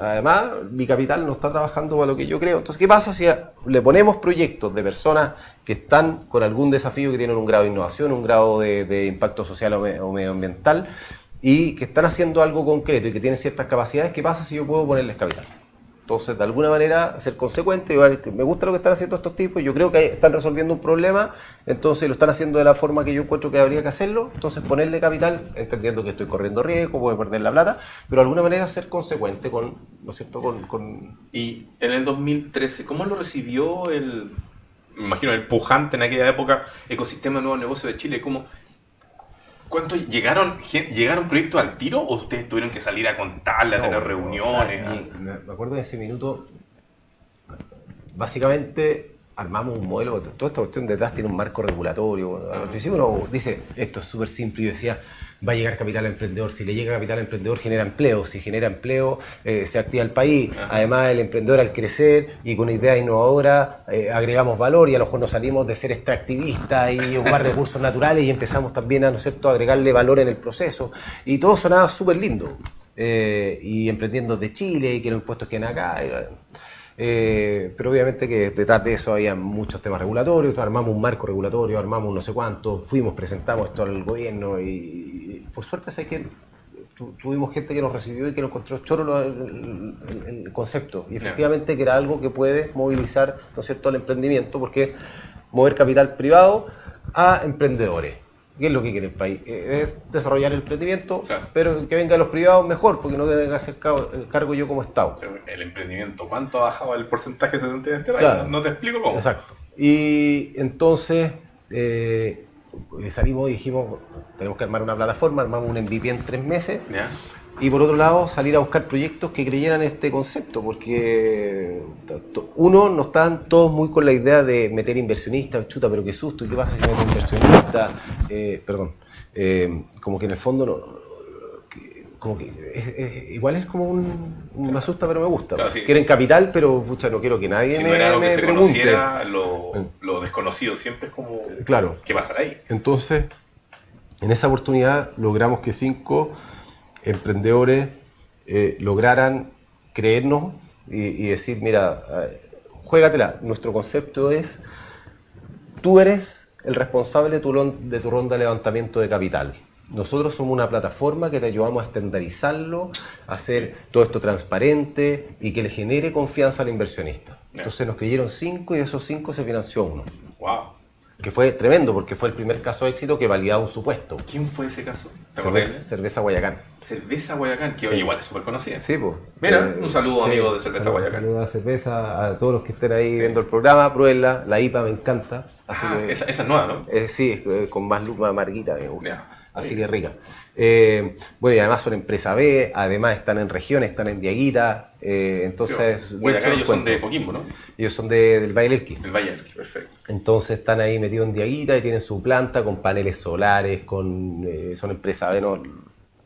además, mi capital no está trabajando para lo que yo creo. Entonces, ¿qué pasa si le ponemos proyectos de personas que están con algún desafío, que tienen un grado de innovación, un grado de, impacto social o, medioambiental, y que están haciendo algo concreto y que tienen ciertas capacidades? ¿Qué pasa si yo puedo ponerles capital? Entonces, de alguna manera, ser consecuente, me gusta lo que están haciendo estos tipos, yo creo que están resolviendo un problema, entonces lo están haciendo de la forma que yo encuentro que habría que hacerlo, entonces ponerle capital, entendiendo que estoy corriendo riesgo, puedo perder la plata, pero de alguna manera ser consecuente con, ¿no es cierto?, con, Y en el 2013, ¿cómo lo recibió el, me imagino, el pujante en aquella época ecosistema nuevo negocio de Chile? ¿Cómo, ¿Cuánto llegaron, llegaron proyectos al tiro o ustedes tuvieron que salir a contarle, a tener reuniones? me acuerdo de ese minuto, básicamente armamos un modelo, toda esta cuestión detrás tiene un marco regulatorio. Al principio uno dice, esto es súper simple, y yo decía, va a llegar capital al emprendedor. Si le llega capital al emprendedor, genera empleo. Si genera empleo, eh, se activa el país. Además, el emprendedor al crecer y con idea innovadora eh, agregamos valor y a lo mejor nos salimos de ser extractivistas y ocupar recursos naturales y empezamos también a, ¿no cierto?, agregarle valor en el proceso. Y todo sonaba súper lindo. Eh, y emprendiendo de Chile y que los impuestos queden acá. Eh, pero obviamente que detrás de eso había muchos temas regulatorios, armamos un marco regulatorio, armamos no sé cuánto, fuimos, presentamos esto al gobierno y, y por suerte sé que tu- tuvimos gente que nos recibió y que nos encontró choro lo- el, el- el concepto. Y efectivamente que era algo que puede movilizar, ¿no es cierto?, al emprendimiento, porque mover capital privado a emprendedores. ¿Qué es lo que quiere el país? Eh, Es desarrollar el emprendimiento, Claro. pero que vengan los privados mejor, porque no deben hacer ca- el cargo yo como Estado. El emprendimiento, ¿cuánto ha bajado el porcentaje de este país? Claro. No, te explico cómo. Exacto. Y entonces eh, salimos y dijimos, tenemos que armar una plataforma, armamos un MVP en tres meses. Y por otro lado, salir a buscar proyectos que creyeran este concepto, porque uno, no estaban todos muy con la idea de meter inversionistas, chuta, pero qué susto, ¿y qué pasa si meto inversionistas? Eh, perdón, eh, como que en el fondo, no, que- como que es- es- igual es como un, un- me asusta, pero me gusta. Claro, sí, Quieren sí. capital, pero pucha, no quiero que nadie Si me, no que me se pregunte. lo, lo desconocido siempre es como, Claro. ¿qué pasará ahí? Entonces, en esa oportunidad logramos que cinco emprendedores eh, lograran creernos y, y decir, mira, eh, juégatela. Nuestro concepto es, tú eres el responsable de tu, de tu ronda de levantamiento de capital. Nosotros somos una plataforma que te ayudamos a estandarizarlo, a hacer todo esto transparente y que le genere confianza al inversionista. Entonces nos creyeron cinco y de esos cinco se financió uno. Que fue tremendo porque fue el primer caso de éxito que validaba un supuesto. ¿Quién fue ese caso? Cerveza, cerveza Guayacán. Cerveza Guayacán, que Sí. igual es súper conocida. Sí, pues. Mira, un saludo, amigo de Cerveza saludo- Guayacán. Saludo a cerveza, a todos los que estén ahí viendo el programa, pruébenla. La IPA me encanta. Así Ah, que, esa, esa es nueva, ¿no? eh, sí, eh, con más luz, más amarguita me gusta. Así que rica. Eh, bueno, y además son empresa B, además están en regiones, están en Diaguita. eh, entonces, el ellos son de. Coquimbo, ¿no? Ellos son de- del Valle del Elqui. Valle del Elqui, perfecto. Entonces están ahí metidos en Diaguita y tienen su planta con paneles solares, con eh, son empresas, bueno,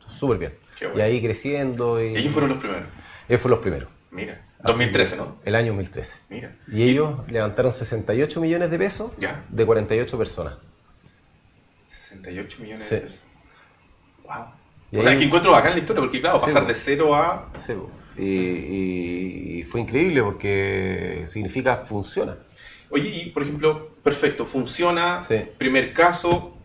súper bien. Qué bueno. Y ahí creciendo. Y, ellos fueron los primeros. ellos fueron los primeros. Mira, Así 2013, que, ¿no? El año 2013. Mira. Y ellos levantaron 68 millones de pesos Ya. de 48 personas. 68 millones Sí. de pesos. Wow. O sea, que encuentro bacán la historia, porque claro, pasar de cero a... Y, y- y fue increíble porque significa funciona. Oye, y por ejemplo, perfecto, funciona, Sí. primer caso,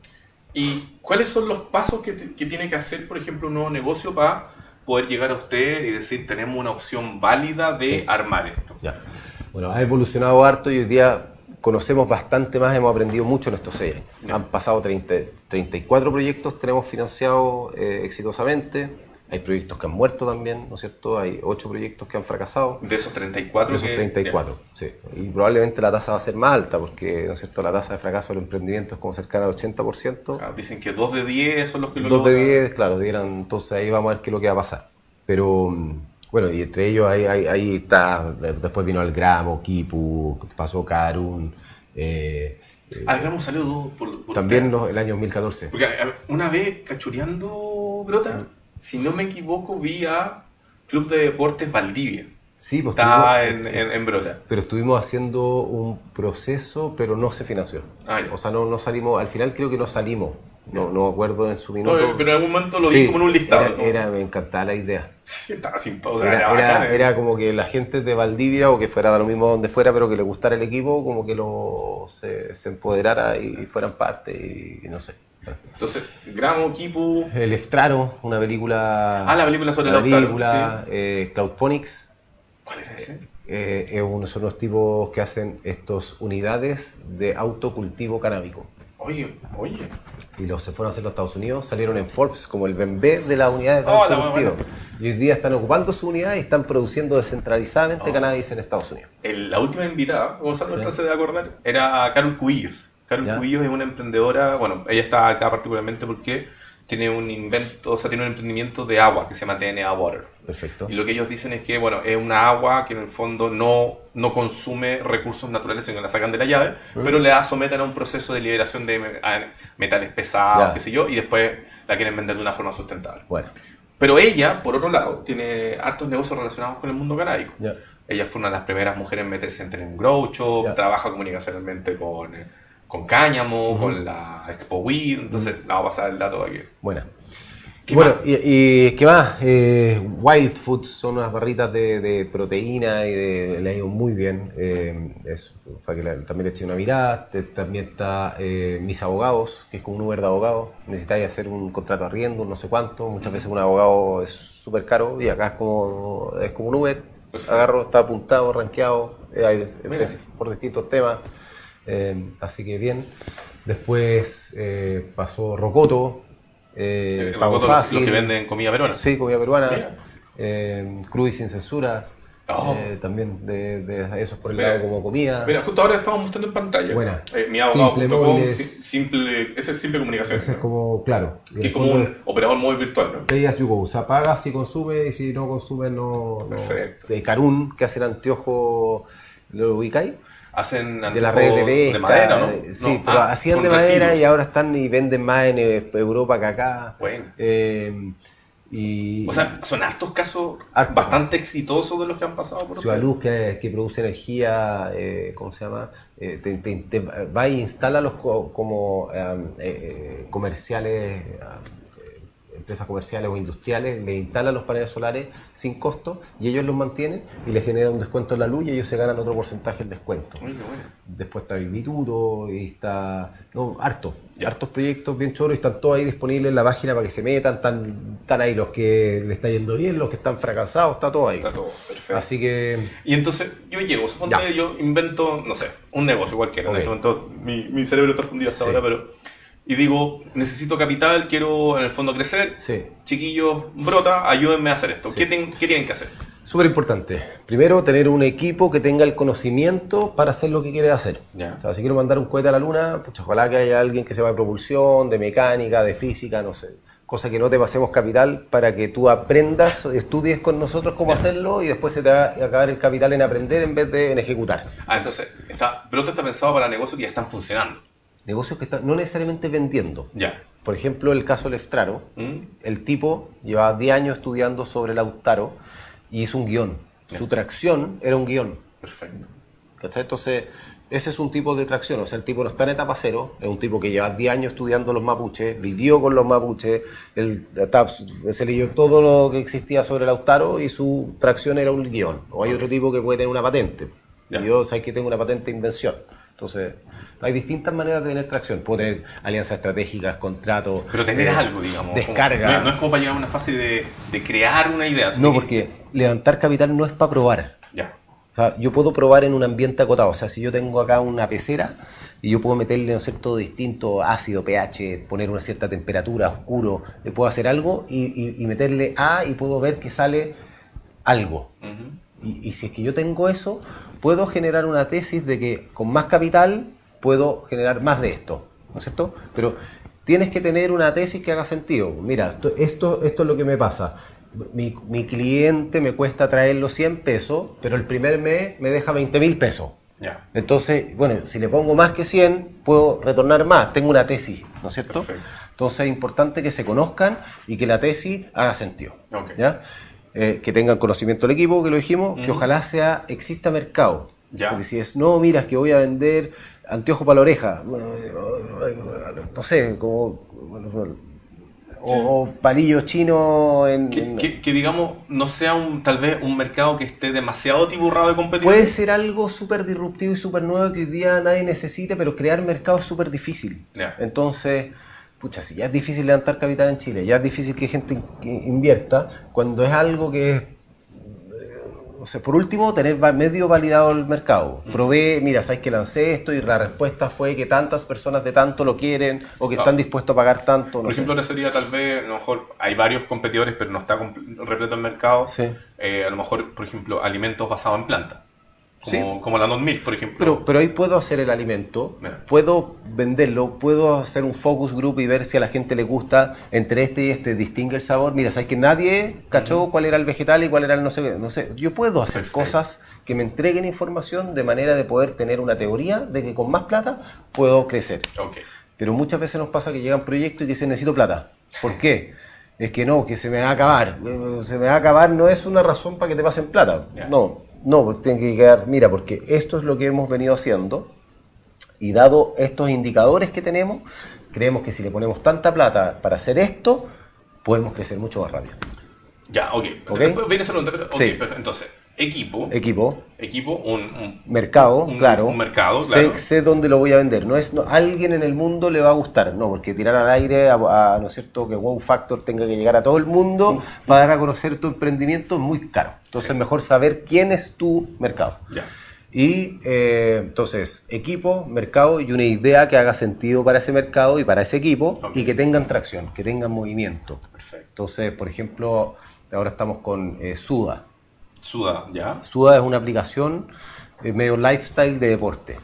¿y cuáles son los pasos que, te- que tiene que hacer, por ejemplo, un nuevo negocio para poder llegar a usted y decir, tenemos una opción válida de Sí. armar esto? Ya. Bueno, ha evolucionado harto y hoy día conocemos bastante más, hemos aprendido mucho en estos seis años. Han pasado 30 34 proyectos, tenemos financiados eh, exitosamente. Hay proyectos que han muerto también, ¿no es cierto? Hay 8 proyectos que han fracasado. De esos 34 De esos que- 34, sí. Y probablemente la tasa va a ser más alta porque, ¿no es cierto? La tasa de fracaso del emprendimiento es como cercana al 80%. ya. Ah, Dicen que 2 de 10 son los que lo Dos de logran. 10, claro, dieran, entonces ahí vamos a ver qué es lo que va a pasar. Pero mm, bueno, y entre ellos ahí, ahí, ahí está, de- después vino el Gramo, Kipu, pasó Karun, eh, eh, digamos, salió por, por también los- el año 2014. Porque una vez cachureando Brota, si no me equivoco, vi a Club de Deportes Valdivia. Sí, pues Estaba en, en, en Brota. pero estuvimos haciendo un proceso, pero no se financió. Ah, o sea, no, no salimos, al final creo que no salimos. No, no me acuerdo en su No, minuto. pero en algún momento lo vi como en un listado. Era, era- me encantaba la idea. Sí, estaba sin pausa. Era, era era- bacán, eh. era como que la gente de Valdivia o que fuera de lo mismo donde fuera, pero que le gustara el equipo, como que lo, se, se empoderara y fueran parte y, y no sé. Entonces, Gramo, Kipu. El Eftraro, una película. Ah, la película sobre la película, eh, Cloudponics, ¿Cuál era ese? eh, es uno, son unos tipos que hacen estos unidades de autocultivo canábico. Oye, oye. Y los se fueron a hacer los Estados Unidos, salieron en Forbes como el Bembé de las unidades de Oh. Y hoy día están ocupando su unidad y están produciendo descentralizadamente Oh. cannabis en Estados Unidos. El- la última invitada, Gonzalo Sí. se debe acordar, era Carol Cubillos. Carol Ya. Cubillos es una emprendedora, bueno, ella está acá particularmente porque tiene un invento, o sea, tiene un emprendimiento de agua que se llama TNA Water. Perfecto. Y lo que ellos dicen es que, bueno, es una agua que en el fondo no, no consume recursos naturales, sino que la sacan de la llave, pero la someten a un proceso de liberación de metales pesados, Ya. qué sé yo, y después la quieren vender de una forma sustentable. Bueno, Pero ella, por otro lado, tiene hartos negocios relacionados con el mundo canábico. ya. Ella fue una de las primeras mujeres en meterse en un grow shop, Ya. trabaja comunicacionalmente con, con Cáñamo, con la Expo Weed, entonces la voy a pasar el dato aquí. Buena. ¿Qué bueno, más? y, y ¿qué más? Eh, Wild Foods son unas barritas de, de proteína y de, le ha ido muy bien. eh, eso, para que la- también le eche una mirada. Te- también está eh, Mis Abogados, que es como un Uber de abogados. Necesitáis hacer un contrato arriendo, no sé cuánto. Muchas veces un abogado es súper caro y acá es como, es como un Uber. Agarro, está apuntado, rankeado, hay por distintos temas. así que bien. Después pasó Rocoto. Eh, Eh, pago los- los fácil. que venden comida peruana. Sí, comida peruana. Eh, y sin censura. Oh. Eh, también de, de esos por el Mira. lado como comida. Mira, justo ahora estamos mostrando en pantalla. Buena. Eh, mi abogado.com, Simple ese es simple comunicación. Ese es como, claro. que es como un operador móvil virtual, ¿no? Pay as you go. O sea, paga si consume y si no consume no. no. Perfecto. De Carun, que hace el anteojo. ¿Lo ubicáis? Hacen De la red de pesca. de madera, ¿no? eh, Sí, No, pero ah, hacían de madera residuos. y ahora están y venden más en eh, Europa que acá. Bueno. Eh, y, O sea, son hartos casos Hartos. bastante exitosos de los que han pasado por Ciudad. Luz que, que produce energía, eh, ¿cómo se llama? Eh, te, te- te va e instala los co- como comerciales, empresas comerciales o industriales, le instala los paneles solares sin costo y ellos los mantienen y les generan un descuento en la luz y ellos se ganan otro porcentaje del descuento. Uy, qué bueno. Después está Vivituro y está. No, harto. Ya. Hartos proyectos bien choros y están todos ahí disponibles en la página para que se metan. Están, están ahí los que le está yendo bien, los que están fracasados, está todo ahí. Está todo perfecto. Así que. Y entonces yo llego, suponte Ya. yo invento, no sé, un negocio cualquiera. Ok. En este momento mi, mi cerebro está fundido hasta Sí. ahora, pero. Y digo, necesito capital, quiero en el fondo crecer. Sí. Chiquillos, brota, ayúdenme a hacer esto. Sí. ¿Qué, ten- qué tienen que hacer? Súper importante. Primero, tener un equipo que tenga el conocimiento para hacer lo que quiere hacer. O sea, si quiero mandar un cohete a la luna, pucha, ojalá que haya alguien que sepa de propulsión, de mecánica, de física, no sé. Cosa que no te pasemos capital para que tú aprendas, estudies con nosotros cómo hacerlo y después se te va a acabar el capital en aprender en vez de en ejecutar. Ah, eso sí. Está, Brota está pensado para negocios que ya están funcionando. Negocios que están no necesariamente vendiendo. Ya. Por ejemplo, el caso Leftraro, ¿Mm? el tipo llevaba 10 años estudiando sobre el Autaro y hizo un guion. Su tracción era un guion. Perfecto. ¿Cachai? Entonces, ese es un tipo de tracción. O sea, el tipo no está en etapa cero. Es un tipo que lleva 10 años estudiando los mapuches, vivió con los mapuches, está- se leyó todo lo que existía sobre el Autaro y su tracción era un guion. O hay otro tipo que puede tener una patente. Ya. Yo sé que tengo una patente de invención. Entonces, hay distintas maneras de tener tracción. Puedo tener alianzas estratégicas, contratos. Pero tener eh, algo, digamos. Descarga. Como- no, no es como para llegar a una fase de, de crear una idea. No, que- porque levantar capital no es para probar. Ya. O sea, yo puedo probar en un ambiente acotado. O sea, si yo tengo acá una pecera y yo puedo meterle, ¿no es cierto?, distinto ácido, pH, poner una cierta temperatura, oscuro, le puedo hacer algo y, y- y meterle A y puedo ver que sale algo. Y si es que yo tengo eso, puedo generar una tesis de que con más capital puedo generar más de esto, ¿no es cierto? Pero tienes que tener una tesis que haga sentido. Mira, esto, esto, esto es lo que me pasa. Mi, mi cliente me cuesta traerlo 100 pesos, pero el primer mes me deja 20 mil pesos. Ya. Entonces, bueno, si le pongo más que 100, puedo retornar más. Tengo una tesis, ¿no es cierto? Perfecto. Entonces es importante que se conozcan y que la tesis haga sentido. Ok. ¿ya? Eh, que tengan conocimiento del equipo, que lo dijimos, que ojalá sea exista mercado. Ya. Porque si es, no, mira, es que voy a vender anteojo para la oreja. Bueno, no sé, como... bueno, o, o palillo chino en... Que, en- que- que, digamos no sea un tal vez un mercado que esté demasiado tiburrado de competitivo. Puede ser algo súper disruptivo y súper nuevo que hoy día nadie necesite, pero crear mercado es súper difícil. Entonces, pucha, si ya es difícil levantar capital en Chile, ya es difícil que gente in- invierta, cuando es algo que es, eh, no sé, por último, tener medio validado el mercado. Mm. Probé, mira, sabes que lancé esto y la respuesta fue que tantas personas de tanto lo quieren o que están dispuestos a pagar tanto. no Por ejemplo, ahora sería tal vez, a lo mejor hay varios competidores, pero no está repleto el mercado. Sí. Eh, a lo mejor, por ejemplo, alimentos basados en planta. Como, Sí. como la non por ejemplo. Pero, pero ahí puedo hacer el alimento, Mira. puedo venderlo, puedo hacer un focus group y ver si a la gente le gusta entre este y este, distingue el sabor. Mira, sabes que nadie cachó cuál era el vegetal y cuál era el no sé qué. No sé, yo puedo hacer Perfecto. cosas que me entreguen información de manera de poder tener una teoría de que con más plata puedo crecer. Ok. Pero muchas veces nos pasa que llegan proyectos y dicen necesito plata. ¿Por qué? Es que no, que se me va a acabar. Eh, Se me va a acabar no es una razón para que te pasen plata. Ya. No, no, porque tiene que quedar, mira, porque esto es lo que hemos venido haciendo y dado estos indicadores que tenemos, creemos que si le ponemos tanta plata para hacer esto, podemos crecer mucho más rápido. Ya, ok. Ok. Después viene esa pregunta. Sí. Entonces, equipo. Equipo, Equipo, un, un- mercado, un- claro. Un mercado, Sé- claro. Sé, dónde lo voy a vender. No es no, alguien en el mundo le va a gustar, no, porque tirar al aire, a, a, no es cierto, que Wow Factor tenga que llegar a todo el mundo para dar a conocer tu emprendimiento es muy caro. Entonces, Sí. mejor saber quién es tu mercado. Ya. Y eh, entonces, equipo, mercado y una idea que haga sentido para ese mercado y para ese equipo y que tengan tracción, que tengan movimiento. Perfecto. Entonces, por ejemplo, ahora estamos con eh, Suda. Suda, ya. Suda es una aplicación eh, medio lifestyle de deporte.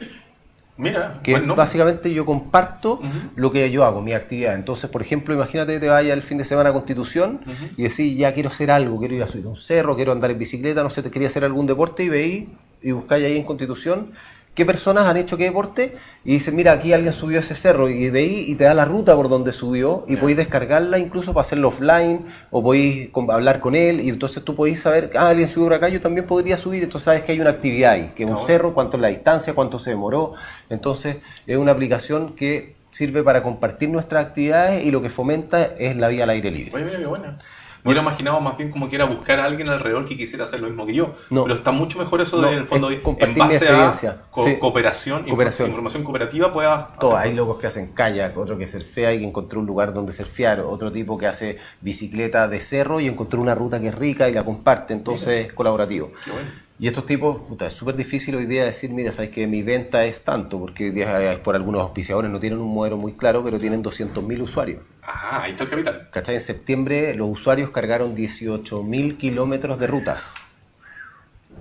Mira, Que bueno, básicamente yo comparto lo que yo hago, mi actividad. Entonces, por ejemplo, imagínate te vayas el fin de semana a Constitución y decís, ya quiero hacer algo, quiero ir a subir un cerro, quiero andar en bicicleta, no sé, te quería hacer algún deporte y veis y buscáis ahí en Constitución qué personas han hecho qué deporte y dices, mira, aquí alguien subió ese cerro y veis y te da la ruta por donde subió y podéis descargarla incluso para hacerlo offline o podéis hablar con él y entonces tú podéis saber, ah, alguien subió por acá, yo también podría subir, entonces sabes que hay una actividad ahí, que es un cerro, cuánto es la distancia, cuánto se demoró. Entonces, es una aplicación que sirve para compartir nuestras actividades y lo que fomenta es la vida al aire libre. Oye, mira qué buena. Me hubiera imaginado más bien como que era buscar a alguien alrededor que quisiera hacer lo mismo que yo. No. Pero está mucho mejor eso No, de, en el fondo, es en base a co- Sí. cooperación, Cooperación. información cooperativa, pueda Todo, hacer- hay locos que hacen kayak, otro que surfea y que encontró un lugar donde surfear, otro tipo que hace bicicleta de cerro y encontró una ruta que es rica y la comparte, entonces es colaborativo. Qué bueno. Y estos tipos, puta, es súper difícil hoy día decir, mira, sabes que mi venta es tanto, porque hoy día eh, por algunos auspiciadores no tienen un modelo muy claro, pero tienen 200.000 usuarios. Ah, ahí está el capital. ¿Cachai? En septiembre los usuarios cargaron 18.000 kilómetros de rutas.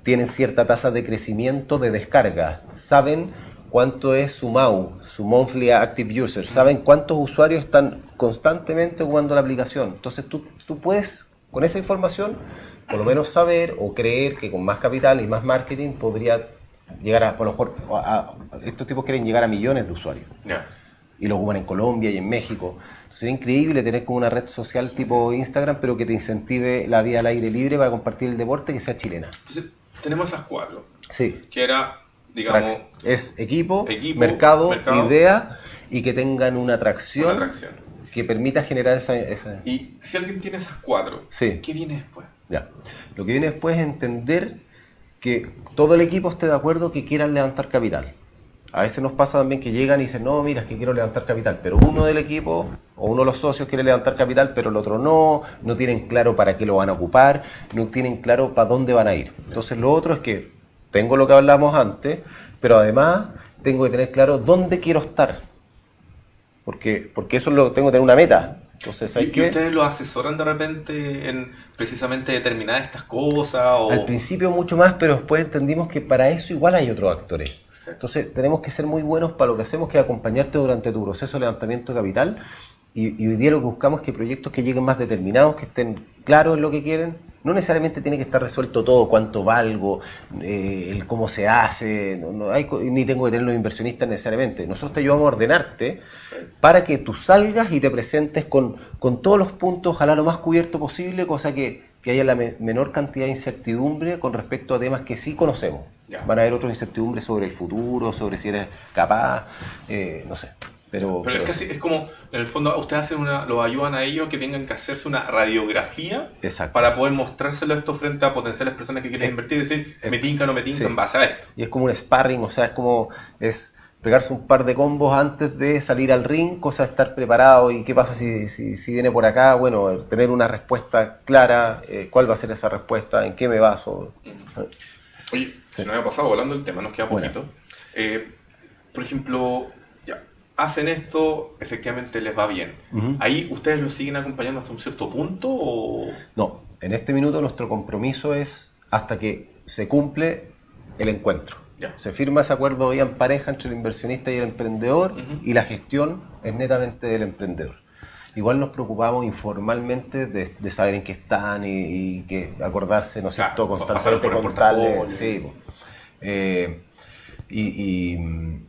Tienen cierta tasa de crecimiento de descarga. Saben cuánto es su MAU, su Monthly Active User. Saben cuántos usuarios están constantemente jugando la aplicación. Entonces tú, tú puedes, con esa información, por lo menos saber o creer que con más capital y más marketing podría llegar a, por lo mejor, a- a- estos tipos quieren llegar a millones de usuarios y lo ocupan en Colombia y en México. Entonces, sería increíble tener como una red social tipo Instagram, pero que te incentive la vida al aire libre para compartir el deporte que sea chilena. Entonces, tenemos esas cuatro. Sí. Que era, digamos, Trax- es equipo, Equipo, mercado, mercado. idea y que tengan una atracción, una atracción. que permita generar esa, esa- Y si alguien tiene esas cuatro, Sí. ¿qué viene después? Ya. Lo que viene después es entender que todo el equipo esté de acuerdo que quieran levantar capital. A veces nos pasa también que llegan y dicen, no, mira, es que quiero levantar capital, pero uno del equipo o uno de los socios quiere levantar capital, pero el otro no, no tienen claro para qué lo van a ocupar, no tienen claro para dónde van a ir. Entonces lo otro es que tengo lo que hablamos antes, pero además tengo que tener claro dónde quiero estar. Porque, porque eso es lo tengo que tener una meta. Entonces hay ¿Y, que... ustedes lo asesoran de repente en precisamente determinar estas cosas? O... Al principio mucho más, pero después entendimos que para eso igual hay otros actores. Entonces tenemos que ser muy buenos para lo que hacemos, que es acompañarte durante tu proceso de levantamiento de capital. Y, y hoy día lo que buscamos es que proyectos que lleguen más determinados, que estén claros en lo que quieren. No necesariamente tiene que estar resuelto todo, cuánto valgo, eh, el cómo se hace, no, no hay, ni tengo que tener los inversionistas necesariamente. Nosotros te ayudamos a ordenarte para que tú salgas y te presentes con, con todos los puntos, ojalá lo más cubierto posible, cosa que, que haya la me- menor cantidad de incertidumbre con respecto a temas que sí conocemos. Ya. Van a haber otras incertidumbres sobre el futuro, sobre si eres capaz, eh, no sé. Pero, Pero es casi, es como, en el fondo, ustedes hacen una, los ayudan a ellos que tengan que hacerse una radiografía Exacto. para poder mostrárselo esto frente a potenciales personas que quieren invertir y decir, eh, me tinca o no me tinca sí. en base a esto. Y es como un sparring, o sea, es como es pegarse un par de combos antes de salir al ring, cosa de estar preparado y qué pasa si, si, si viene por acá, bueno, tener una respuesta clara, eh, cuál va a ser esa respuesta, en qué me baso. Oye, se nos había pasado volando el tema, nos queda Bueno. poquito. Eh, por ejemplo, hacen esto, efectivamente les va bien. ¿Ahí ustedes lo siguen acompañando hasta un cierto punto o...? No, en este minuto nuestro compromiso es hasta que se cumple el encuentro. Ya. Se firma ese acuerdo ya en pareja entre el inversionista y el emprendedor y la gestión es netamente del emprendedor. Igual nos preocupamos informalmente de, de saber en qué están y, y que acordarse, ¿no es Claro, cierto?, constantemente contarles. Sí. Eh, y, y-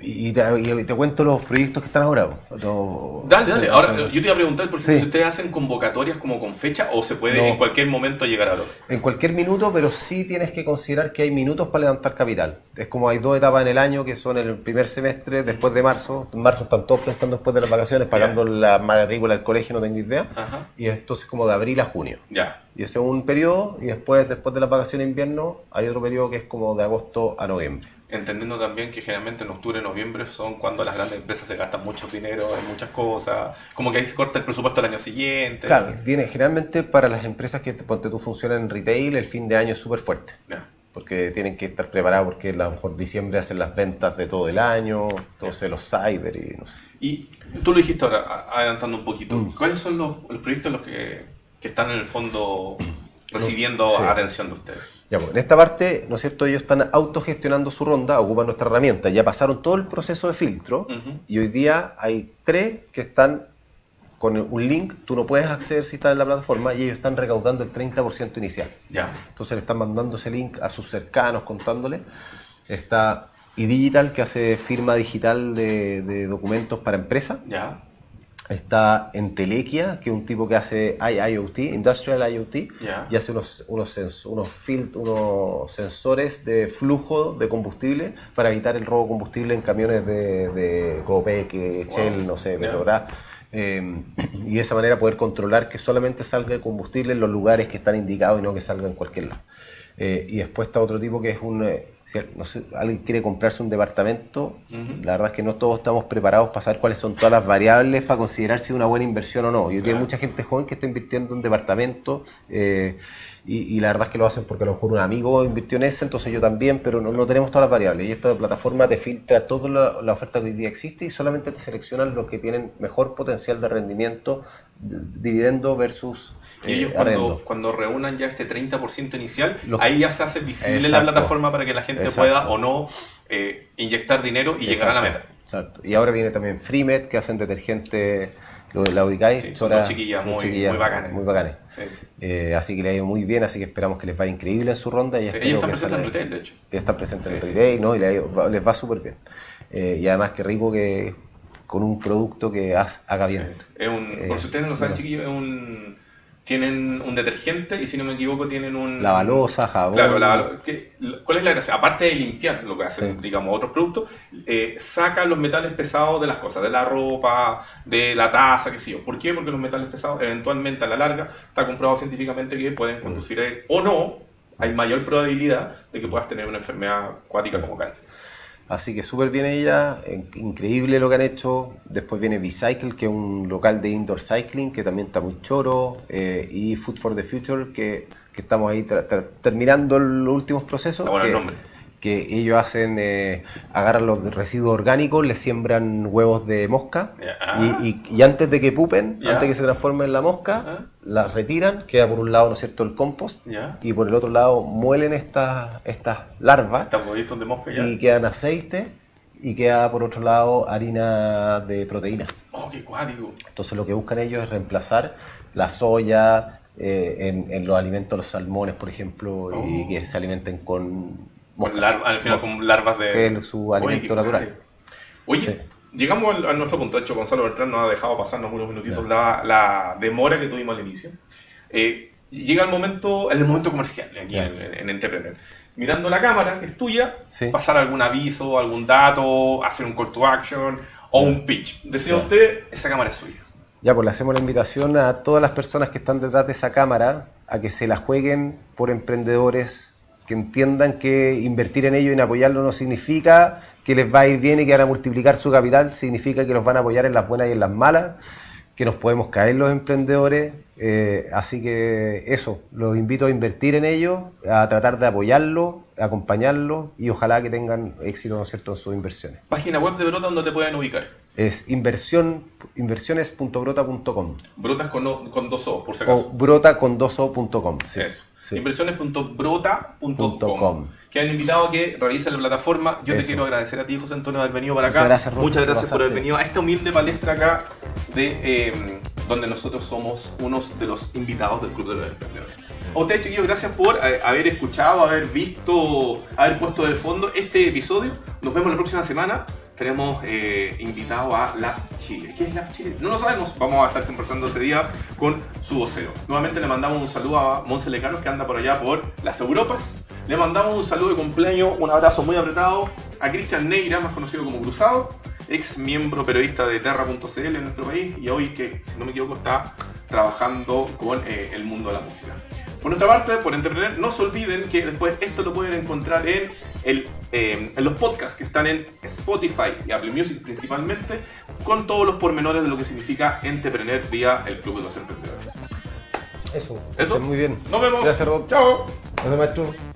Y, y te, y te cuento los proyectos que están ahora. Los- Dale, dale. Ahora, yo te iba a preguntar, por Sí. si ustedes hacen convocatorias como con fecha o se puede No. en cualquier momento llegar a lo. En cualquier minuto, pero sí tienes que considerar que hay minutos para levantar capital. Es como hay dos etapas en el año, que son el primer semestre, después de marzo. En marzo están todos pensando después de las vacaciones, pagando la matrícula del colegio, no tengo idea. Ajá. Y esto es como de abril a junio. Ya. Y ese es un periodo, y después, después de las vacaciones de invierno, hay otro periodo que es como de agosto a noviembre. Entendiendo también que generalmente en octubre y noviembre son cuando las grandes empresas se gastan mucho dinero en muchas cosas. Como que ahí se corta el presupuesto al año siguiente. Claro, viene generalmente para las empresas que ponte tú funcionan en retail, el fin de año es súper fuerte. Porque tienen que estar preparados porque a lo mejor diciembre hacen las ventas de todo el año, entonces los cyber y no sé. Y tú lo dijiste ahora, adelantando un poquito. Mm. ¿Cuáles son los, los proyectos los que, que están en el fondo recibiendo Sí. atención de ustedes? Ya, pues, en esta parte, ¿no es cierto? Ellos están autogestionando su ronda, ocupan nuestra herramienta, ya pasaron todo el proceso de filtro y hoy día hay tres que están con un link, tú no puedes acceder si estás en la plataforma y ellos están recaudando el 30% inicial. Ya. Entonces le están mandando ese link a sus cercanos, contándole. Está eDigital, que hace firma digital de, de documentos para empresas. Ya. Está Entelequia, que es un tipo que hace IoT, Industrial IoT, y hace unos, unos, sens- unos, sensores de flujo de combustible para evitar el robo de combustible en camiones de, de Copec, Shell, no sé. Petrobras. Eh, y de esa manera poder controlar que solamente salga el combustible en los lugares que están indicados y no que salga en cualquier lado. Eh, y después está otro tipo que es un... si no sé, alguien quiere comprarse un departamento, la verdad es que no todos estamos preparados para saber cuáles son todas las variables para considerar si es una buena inversión o no. Yo Claro. tengo mucha gente joven que está invirtiendo en departamento eh, y, y la verdad es que lo hacen porque a lo mejor un amigo invirtió en ese, entonces yo también, pero no, no tenemos todas las variables. Y esta plataforma te filtra toda la, la oferta que hoy día existe y solamente te seleccionan los que tienen mejor potencial de rendimiento, dividendo versus Y eh, ellos cuando, arrendo. cuando reúnan ya este 30% inicial, Los- ahí ya se hace visible la plataforma para que la gente Exacto. pueda o no eh, inyectar dinero y llegar a la meta. Exacto. Y ahora viene también Freemet, que hacen detergente, lo de la ubicáis. Sí, son dos chiquillas muy- muy bacanes. Muy bacanes. Sí. Eh, así que le ha ido muy bien, así que esperamos que les vaya increíble en su ronda. Y Sí, ellos están presentes en retail, de hecho. Ellos están presentes en retail, ¿no? Y le ha ido- les va súper bien. Eh, y además que rico que con un producto que haga bien. Es un, por si ustedes no lo saben, chiquillos, es un, tienen un detergente y si no me equivoco tienen un... La balosa, jabón. Claro, la- que- ¿cuál es la gracia? Aparte de limpiar lo que hacen, Sí. digamos, otros productos, eh, sacan los metales pesados de las cosas, de la ropa, de la taza, qué sé yo. ¿Por qué? Porque los metales pesados, eventualmente a la larga, está comprobado científicamente que pueden Mm. conducir a- o no, hay mayor probabilidad de que puedas tener una enfermedad acuática como cáncer. Así que súper bien ella, increíble lo que han hecho. Después viene Bicycle, que es un local de indoor cycling, que también está muy choro. eh, y Food for the Future, que, que estamos ahí tra- tra- terminando los últimos procesos. Está bueno el que, nombre. Que ellos hacen, eh, agarran los residuos orgánicos, les siembran huevos de mosca. Y, y- y antes de que pupen, antes de que se transformen en la mosca, las retiran, queda por un lado, ¿no es cierto?, el compost. Y por el otro lado muelen estas, estas larvas de mosca y quedan aceite y queda por otro lado harina de proteína. Oh, qué cuático. Entonces lo que buscan ellos es reemplazar la soya eh, en, en los alimentos, los salmones, por ejemplo, y Oh. que se alimenten Con mosca, larva- al final con larvas de... que es su alimento qué natural. Oye, Sí. llegamos a nuestro punto. De hecho, Gonzalo Bertrán nos ha dejado pasarnos unos minutitos la, la demora que tuvimos al inicio. Eh, llega el momento, el momento comercial aquí en, en Entrepreneur. Mirando la cámara, que es tuya, Sí. pasar algún aviso, algún dato, hacer un call to action o un pitch. Decía usted, esa cámara es suya. Ya, pues le hacemos la invitación a todas las personas que están detrás de esa cámara a que se la jueguen por emprendedores, que entiendan que invertir en ellos y en apoyarlo no significa que les va a ir bien y que van a multiplicar su capital, significa que los van a apoyar en las buenas y en las malas, que nos podemos caer los emprendedores. eh, así que eso, los invito a invertir en ellos, a tratar de apoyarlos, acompañarlos y ojalá que tengan éxito, ¿no es cierto?, en sus inversiones. Página web de Brota donde te pueden ubicar. Es inversión, inversiones.brota.com. Brotas con, con dos O, por si O acaso. brotacondoso.com. Sí, Eso. Sí. Inversiones.brota.com. Que han invitado a que revisen la plataforma. Yo te quiero agradecer a ti, José Antonio, de haber venido para acá. Muchas gracias, Rob, Muchas por gracias por haber venido a esta humilde palestra acá, de, eh, donde nosotros somos unos de los invitados del Club de los Emprendedores. A ustedes, chiquillos, gracias por eh, haber escuchado, haber visto, haber puesto de fondo este episodio. Nos vemos la próxima semana tenemos eh, invitado a Lab Chile. ¿Qué es Lab Chile? No lo sabemos. Vamos a estar conversando ese día con su vocero. Nuevamente le mandamos un saludo a Monse Lecaros que anda por allá por las Europas. Le mandamos un saludo de cumpleaños, un abrazo muy apretado a Cristian Neira, más conocido como Cruzado, ex miembro periodista de Terra.cl en nuestro país y hoy que, si no me equivoco, está trabajando con eh, el mundo de la música. Por nuestra parte, por Entrepreneur, no se olviden que después esto lo pueden encontrar en, el, eh, en los podcasts que están en Spotify y Apple Music principalmente, con todos los pormenores de lo que significa Entrepreneur vía el Club de los Emprendedores. Eso. ¿Eso? Muy bien. Nos vemos. Gracias, Rod. Chao. Gracias, maestro.